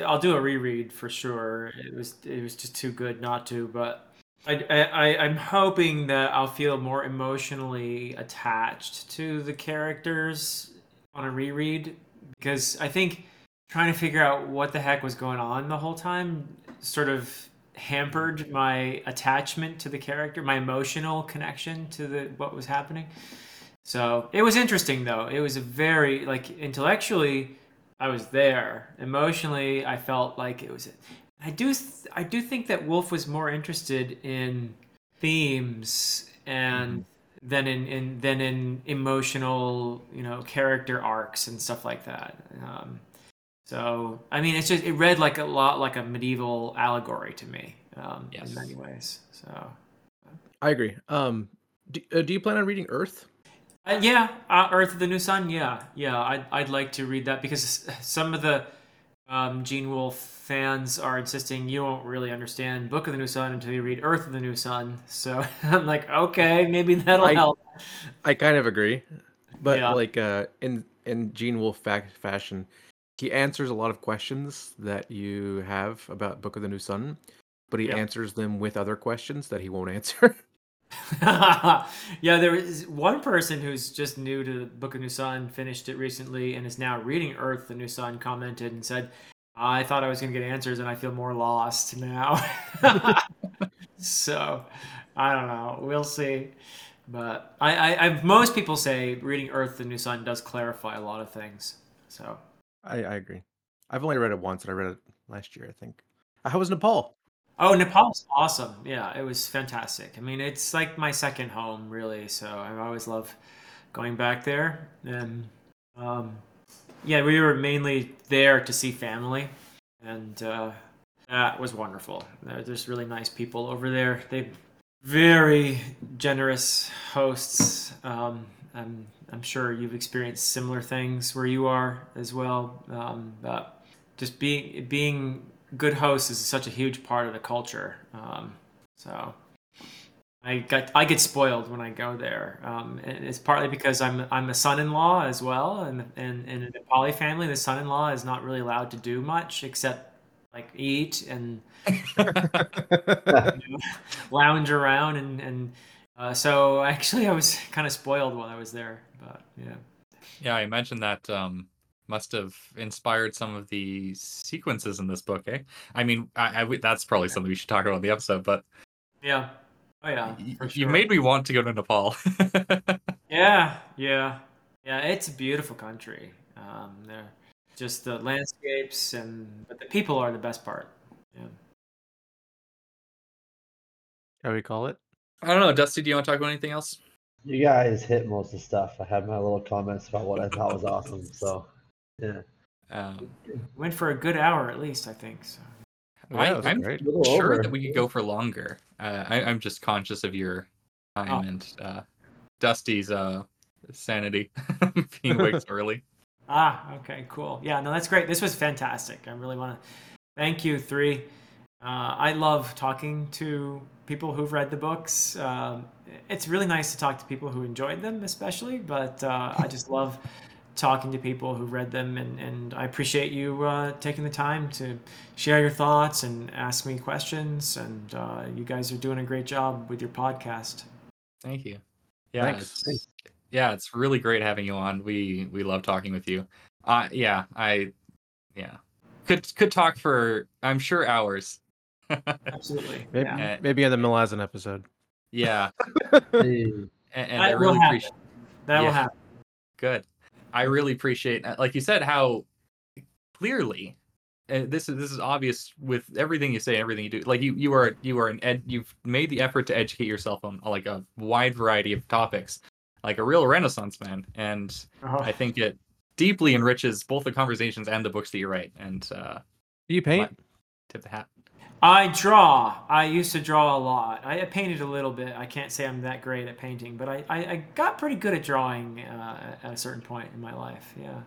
I'll do a reread for sure. It was it was just too good not to, but I, I I- I'm hoping that I'll feel more emotionally attached to the characters on a reread because I think trying to figure out what the heck was going on the whole time sort of hampered my attachment to the character, my emotional connection to the what was happening. So it was interesting though. It was a very like intellectually, I was there. Emotionally, I felt like it was. I do th- I do think that Wolfe was more interested in themes and than in, in than in emotional you know character arcs and stuff like that. Um, so I mean, it's just it read like a lot like a medieval allegory to me um, Yes. in many ways. So I agree. Um, do, uh, do you plan on reading Earth? Uh, yeah, uh, Earth of the New Sun. Yeah, yeah. I'd I'd like to read that because some of the um, Gene Wolfe fans are insisting you won't really understand Book of the New Sun until you read Earth of the New Sun. So I'm like, okay, maybe that'll I- help. I kind of agree, but Yeah. like uh, in in Gene Wolfe fa- fashion, he answers a lot of questions that you have about Book of the New Sun, but he answers them with other questions that he won't answer. yeah, there is one person who's just new to Book of the New Sun, finished it recently, and is now reading Earth, the New Sun, commented and said, I thought I was going to get answers, and I feel more lost now. so, I don't know. We'll see. But I, I, I, most people say reading Earth, the New Sun does clarify a lot of things. So, I, I agree. I've only read it once, and I read it last year, I think. How was Nepal? Oh, Nepal's awesome. Yeah, it was fantastic. I mean, it's like my second home, really. So I always love going back there. And um, yeah, we were mainly there to see family, and uh, that was wonderful. There- There's really nice people over there. They very generous hosts. Um, I'm I'm sure you've experienced similar things where you are as well. Um, but just being being good hosts is such a huge part of the culture. Um, so I got I get spoiled when I go there. Um, and it's partly because I'm I'm a son-in-law as well, and and, and in the Nepali family, the son-in-law is not really allowed to do much except like eat and you know, lounge around and and uh, so actually I was kind of spoiled while I was there. But yeah. Yeah, I imagine that um, must have inspired some of the sequences in this book, eh? I mean, I, I w- that's probably something we should talk about in the episode, but Yeah. Oh yeah. y- for you made me want to go to Nepal. Yeah, yeah, yeah. It's a beautiful country. Um, they're just the landscapes and but the people are the best part. Yeah. How we call it? I don't know, Dusty. Do you want to talk about anything else? You guys hit most of the stuff. I had my little comments about what I thought was awesome. So, yeah. Um, Went for a good hour at least, I think. So. Yeah, I, it was I'm great. Sure over. that we could go for longer. Uh, I, I'm just conscious of your time Oh. and uh, Dusty's uh, sanity being waked early. Ah, okay, cool. Yeah, no, that's great. This was fantastic. I really want to thank you three. Uh, I love talking to people who've read the books. Um, it's really nice to talk to people who enjoyed them, especially. But uh, I just love talking to people who read them, and, and I appreciate you uh, taking the time to share your thoughts and ask me questions. And uh, you guys are doing a great job with your podcast. Thank you. Yeah, Thanks. it's, yeah, it's really great having you on. We we love talking with you. Uh, yeah, I yeah could could talk for I'm sure hours. Absolutely. Maybe, Yeah. Maybe in the Malazan episode. yeah, and, and I really happen. appreciate. That will happen. Good. I really appreciate, uh, like you said, how clearly uh, this is this is obvious with everything you say, and everything you do. Like you you are you are an ed. You've made the effort to educate yourself on like a wide variety of topics, like a real Renaissance man. And Oh. I think it deeply enriches both the conversations and the books that you write. And uh, Do you paint? tip the hat. I draw. I used to draw a lot. I I painted a little bit. I can't say I'm that great at painting, but I, I, I got pretty good at drawing uh, at a certain point in my life. Yeah.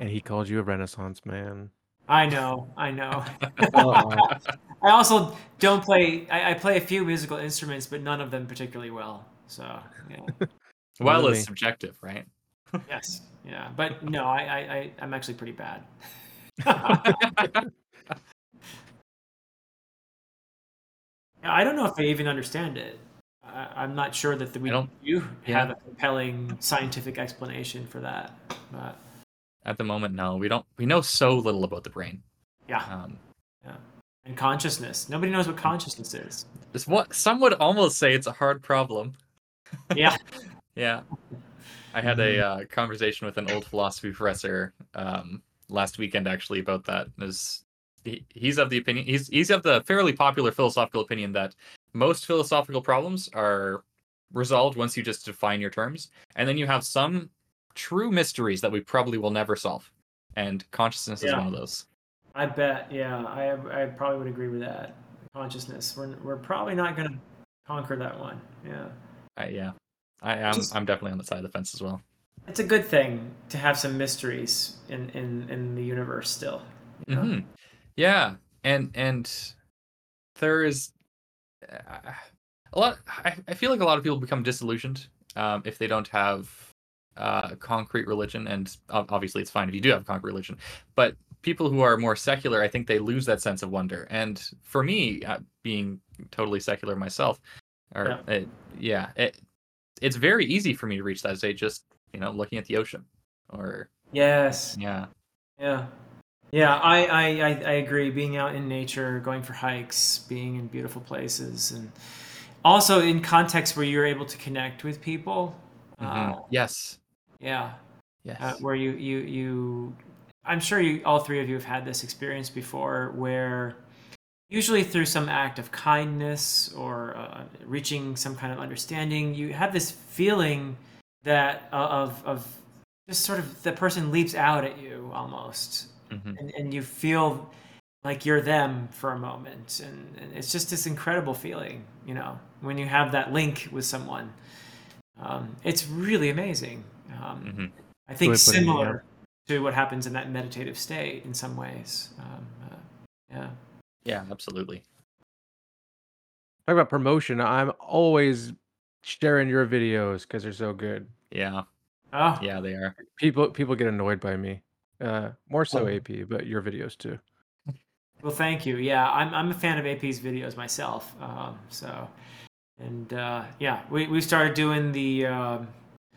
And he called you a Renaissance man. I know. I know. uh, I also don't play. I, I play a few musical instruments, but none of them particularly well. So yeah. Well, Really? it's subjective, right? yes. Yeah. But no, I, I, I I'm actually pretty bad. I don't know if I even understand it. I, I'm not sure that the, we don't- you yeah. have a compelling scientific explanation for that. But At the moment, no. We don't. We know so little about the brain. yeah, Um, yeah. and consciousness. Nobody knows what consciousness is. it's what some would almost say it's a hard problem. Yeah. Yeah. I had a uh, conversation with an old philosophy professor um, last weekend actually about that. Is he, he's of the opinion he's he's of the fairly popular philosophical opinion that most philosophical problems are resolved once you just define your terms, and then you have some true mysteries that we probably will never solve, and consciousness is one of those. I bet. Yeah, I I probably would agree with that. Consciousness. We're we're probably not gonna conquer that one. Yeah. Uh, yeah, I am. Just- I'm definitely on the side of the fence as well. It's a good thing to have some mysteries in in in the universe still. you know? hmm Yeah, and and there is uh, a lot. I, I feel like a lot of people become disillusioned um, if they don't have uh, concrete religion, and obviously it's fine if you do have concrete religion. But people who are more secular, I think they lose that sense of wonder. And for me, uh, being totally secular myself, or Yeah. it, yeah, it, it's very easy for me to reach that state just you know looking at the ocean, or Yes. yeah, Yeah. Yeah, I, I, I, I agree. Being out in nature, going for hikes, being in beautiful places, and also in contexts where you're able to connect with people. Mhm. Uh, yes, yeah, yes, uh, where you, you, you, I'm sure you, all three of you have had this experience before where usually through some act of kindness or uh, reaching some kind of understanding, you have this feeling that uh, of, of just sort of the person leaps out at you almost Mhm. and, and you feel like you're them for a moment and, and it's just this incredible feeling you know when you have that link with someone um, it's really amazing um, Mhm. i think Way to put it, yeah. similar to what happens in that meditative state in some ways um, uh, yeah yeah, absolutely. Talk about promotion. I'm always sharing your videos because they're so good. Yeah, oh yeah, they are. People people get annoyed by me. Uh, more so Oh. AP, but your videos too. well thank you yeah i'm, I'm a fan of ap's videos myself um, so and uh, yeah we, we started doing the um,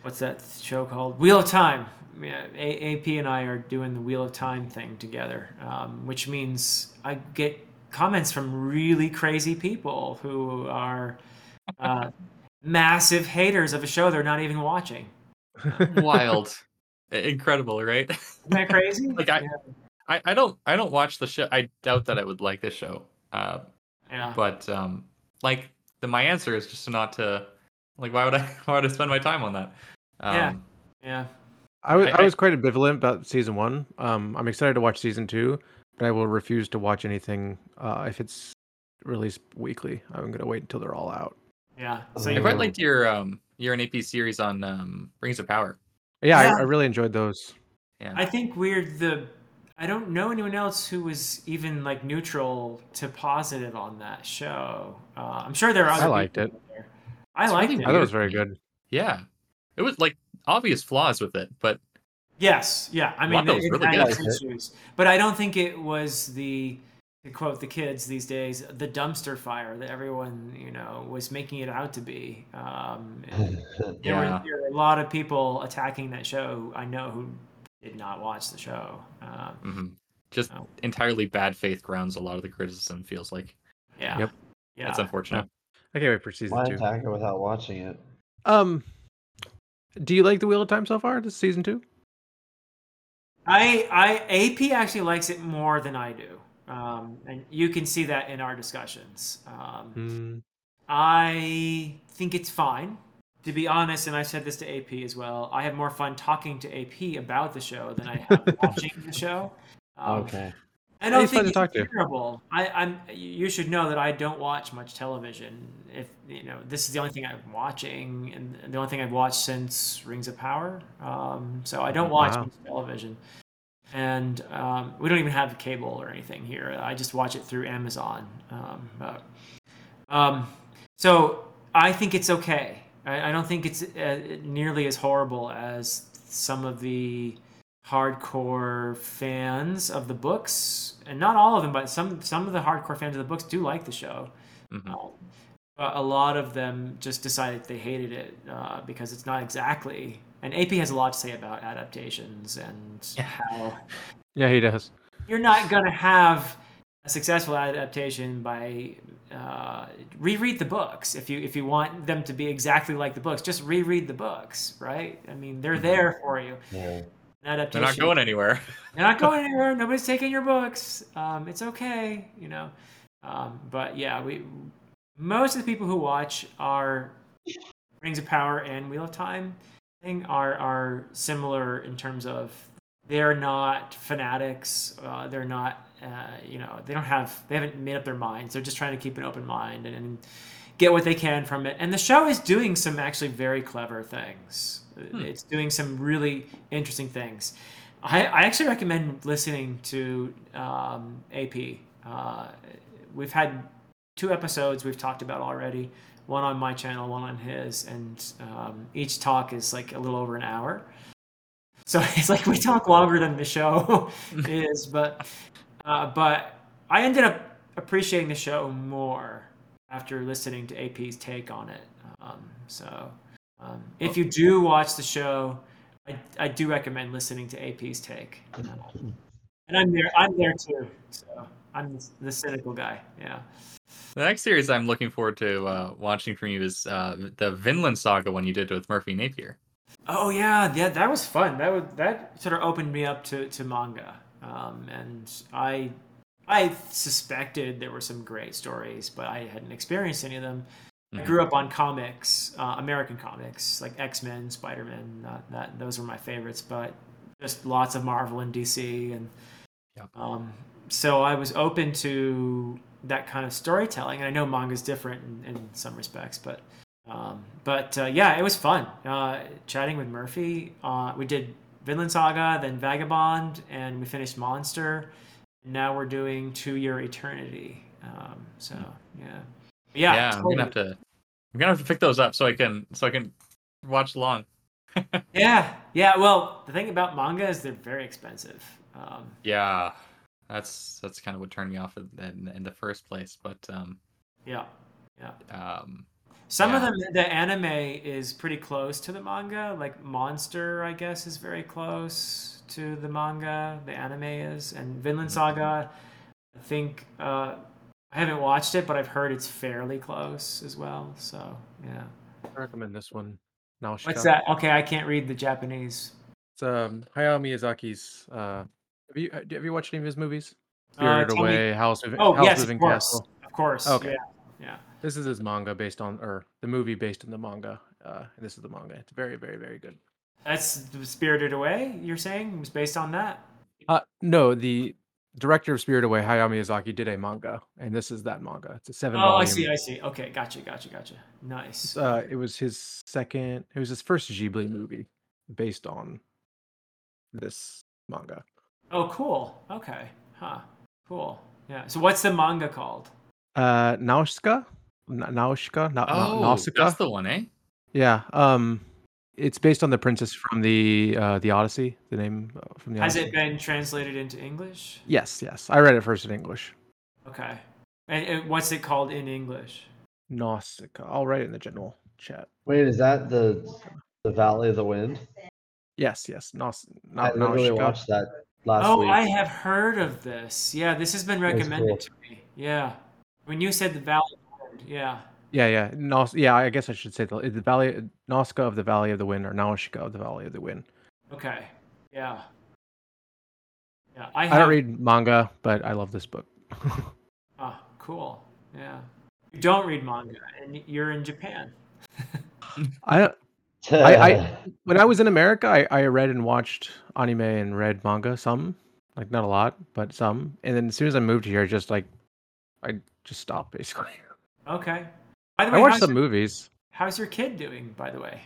what's that show called wheel of time yeah, A- ap and i are doing the wheel of time thing together um, which means i get comments from really crazy people who are uh, massive haters of a show they're not even watching Wild, I- incredible, right? isn't that crazy Like, I- yeah. I, I don't I don't watch the show. I doubt that I would like this show. Uh, yeah but um, like the my answer is just not to like why would I why would I spend my time on that? Um, Yeah. yeah I was I- I, I- was quite ambivalent about season one. Um, I'm excited to watch season two, but I will refuse to watch anything uh, if it's released weekly. I'm gonna wait until they're all out. yeah so I you quite Oh. liked your um your AP series on um Rings of Power. Yeah, Yeah. I, I really enjoyed those. Yeah, I think we're the. I don't know anyone else who was even like neutral to positive on that show. Uh, I'm sure there are. I liked it. there. I It's liked really I thought it it. was very good. yeah, it was like obvious flaws with it, but Yes, yeah. I mean, Lot that it, was it really had good. its issues, but I don't think it was the. To quote the kids these days, the dumpster fire that everyone you know was making it out to be. Um, and there, Yeah. were, there were a lot of people attacking that show. I know who did not watch the show. Um, mhm. just entirely bad faith grounds a lot of the criticism. Feels like yeah, Yep. yeah. that's unfortunate. I can't wait for season Why two. attack it without watching it? Um, do you like the Wheel of Time so far? This season two? I I AP actually likes it more than I do, um, and you can see that in our discussions. Um, Hmm. I think it's fine, to be honest, and I said this to AP as well. I have more fun talking to AP about the show than I have watching the show. Um, Okay. I don't fun think it's talk to. terrible. I, I'm. You should know that I don't watch much television. If you know, this is the only thing I'm watching, and the only thing I've watched since Rings of Power. Um, so I don't watch Wow. much television, and um, we don't even have cable or anything here. I just watch it through Amazon. Um, but, um, so I think it's okay. I, I don't think it's uh, nearly as horrible as some of the hardcore fans of the books, and not all of them, but some some of the hardcore fans of the books do like the show. Mhm. Um, but a lot of them just decided they hated it uh, because it's not exactly. And AP has a lot to say about adaptations and Yeah. how Yeah, he does. you're not going to have a successful adaptation by uh, reread the books if you if you want them to be exactly like the books just reread the books right i mean they're there for you Yeah. Adaptation They're not going anywhere. they're not going anywhere nobody's taking your books um, it's okay you know um, but yeah we most of the people who watch are rings of power and wheel of time thing are are similar in terms of they're not fanatics uh, they're not uh, you know they don't have they haven't made up their minds they're just trying to keep an open mind and, and get what they can from it. And the show is doing some actually very clever things. Hmm. It's doing some really interesting things. I, I actually recommend listening to um, AP. Uh, we've had two episodes we've talked about already. One on my channel, one on his, and um, each talk is like a little over an hour. So it's like we talk longer than the show is, but uh, but I ended up appreciating the show more after listening to AP's take on it. Um, so um, if you do watch the show, I, I do recommend listening to AP's take. And I'm there. I'm there too. So I'm the cynical guy. Yeah. The next series I'm looking forward to uh, watching from you is uh, the Vinland Saga one you did with Merphy Napier. Oh yeah, yeah, that was fun. That would that sort of opened me up to, to manga, um, and I I suspected there were some great stories, but I hadn't experienced any of them. I Mhm. grew up on comics, uh, American comics like X Men, Spider Man. That, that those were my favorites, but just lots of Marvel and DC, and Yep. um, so I was open to that kind of storytelling. And I know manga's different in, in some respects, but um, but uh, yeah, it was fun uh, chatting with Merphy. Uh, we did Vinland Saga, then Vagabond, and we finished Monster. Now we're doing To Your Eternity. Um, so yeah, yeah, Yeah, I'm gonna have to. I'm gonna have to pick those up so I can so I can watch along. Yeah, yeah. Well, the thing about manga is they're very expensive. Um, Yeah, that's that's kind of what turned me off in, in, in the first place. But um, yeah. um, Some of Yeah. them, the anime is pretty close to the manga. Like Monster, I guess, is very close to the manga. The anime is, and Vinland Saga. I think uh, I haven't watched it, but I've heard it's fairly close as well. So yeah. I recommend this one. Nausicaa. What's that? Okay, I can't read the Japanese. It's um Hayao Miyazaki's. Uh, have you have you watched any of his movies? Uh, Spirited me- Away, House of Oh House yes, of Moving course, Castle. of course. Okay. Yeah, yeah. This is his manga based on, or the movie based on the manga. Uh, and this is the manga. It's very, very, very good. That's Spirited Away. You're saying it was based on that? Uh, no, the director of Spirited Away, Hayao Miyazaki, did a manga, and this is that manga. It's a seven. Oh, I see. I see. Okay, gotcha, gotcha, gotcha. Nice. Uh, it was his second. It was his first Ghibli movie, based on this manga. Oh, cool. Okay. Huh. Cool. Yeah. So what's the manga called? Uh, Nausicaa, Na- Nausicaa, Na- Na- oh, Nausicaa. that's the one, eh? Yeah. Um, it's based on the princess from the uh, the Odyssey. The name uh, from the Has it been translated into English? Yes, yes. I read it first in English. Okay. And, and what's it called in English? Nausicaa. I'll write it in the general chat. Wait, is that the the Valley of the Wind? Yes, yes. Naus- Na- I literally Nausicaa. watched that last oh, week. I have heard of this. Yeah, this has been recommended cool. to me. Yeah. When you said the Valley of the Wind, yeah. Yeah, yeah. Naus- yeah, I guess I should say the, the Valley Nausicaa of the Valley of the Wind or Nausicaa of the Valley of the Wind. Okay. Yeah. Yeah. I, I don't read manga, but I love this book. Ah, cool. Yeah. You don't read manga, and you're in Japan. I I- I- when I was in America, I, I read and watched anime and read manga some, like not a lot, but some. And then as soon as I moved here, I just like I just stopped basically. Okay. By the way, I watched how's, some movies. how's your kid doing? By the way.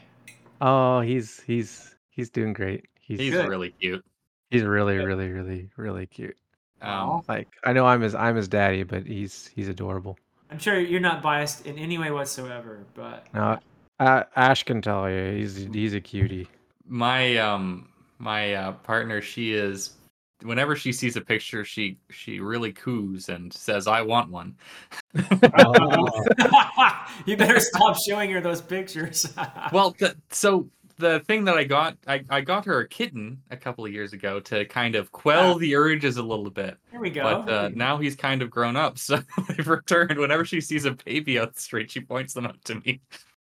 Oh, he's he's he's doing great. He's He's really cute. he's really really really really cute. Um, Like I know I'm his I'm his daddy, but he's he's adorable. I'm sure you're not biased in any way whatsoever, but Now, uh, Ash can tell you he's he's a cutie. my um my uh, partner, she is. Whenever she sees a picture, she she really coos and says, "I want one." Oh. you better stop showing her those pictures. well, the, so the thing that I got, I, I got her a kitten a couple of years ago to kind of quell Ah. the urges a little bit. here we go. But uh, now he's kind of grown up, so they've returned. Whenever she sees a baby out the street, she points them out to me.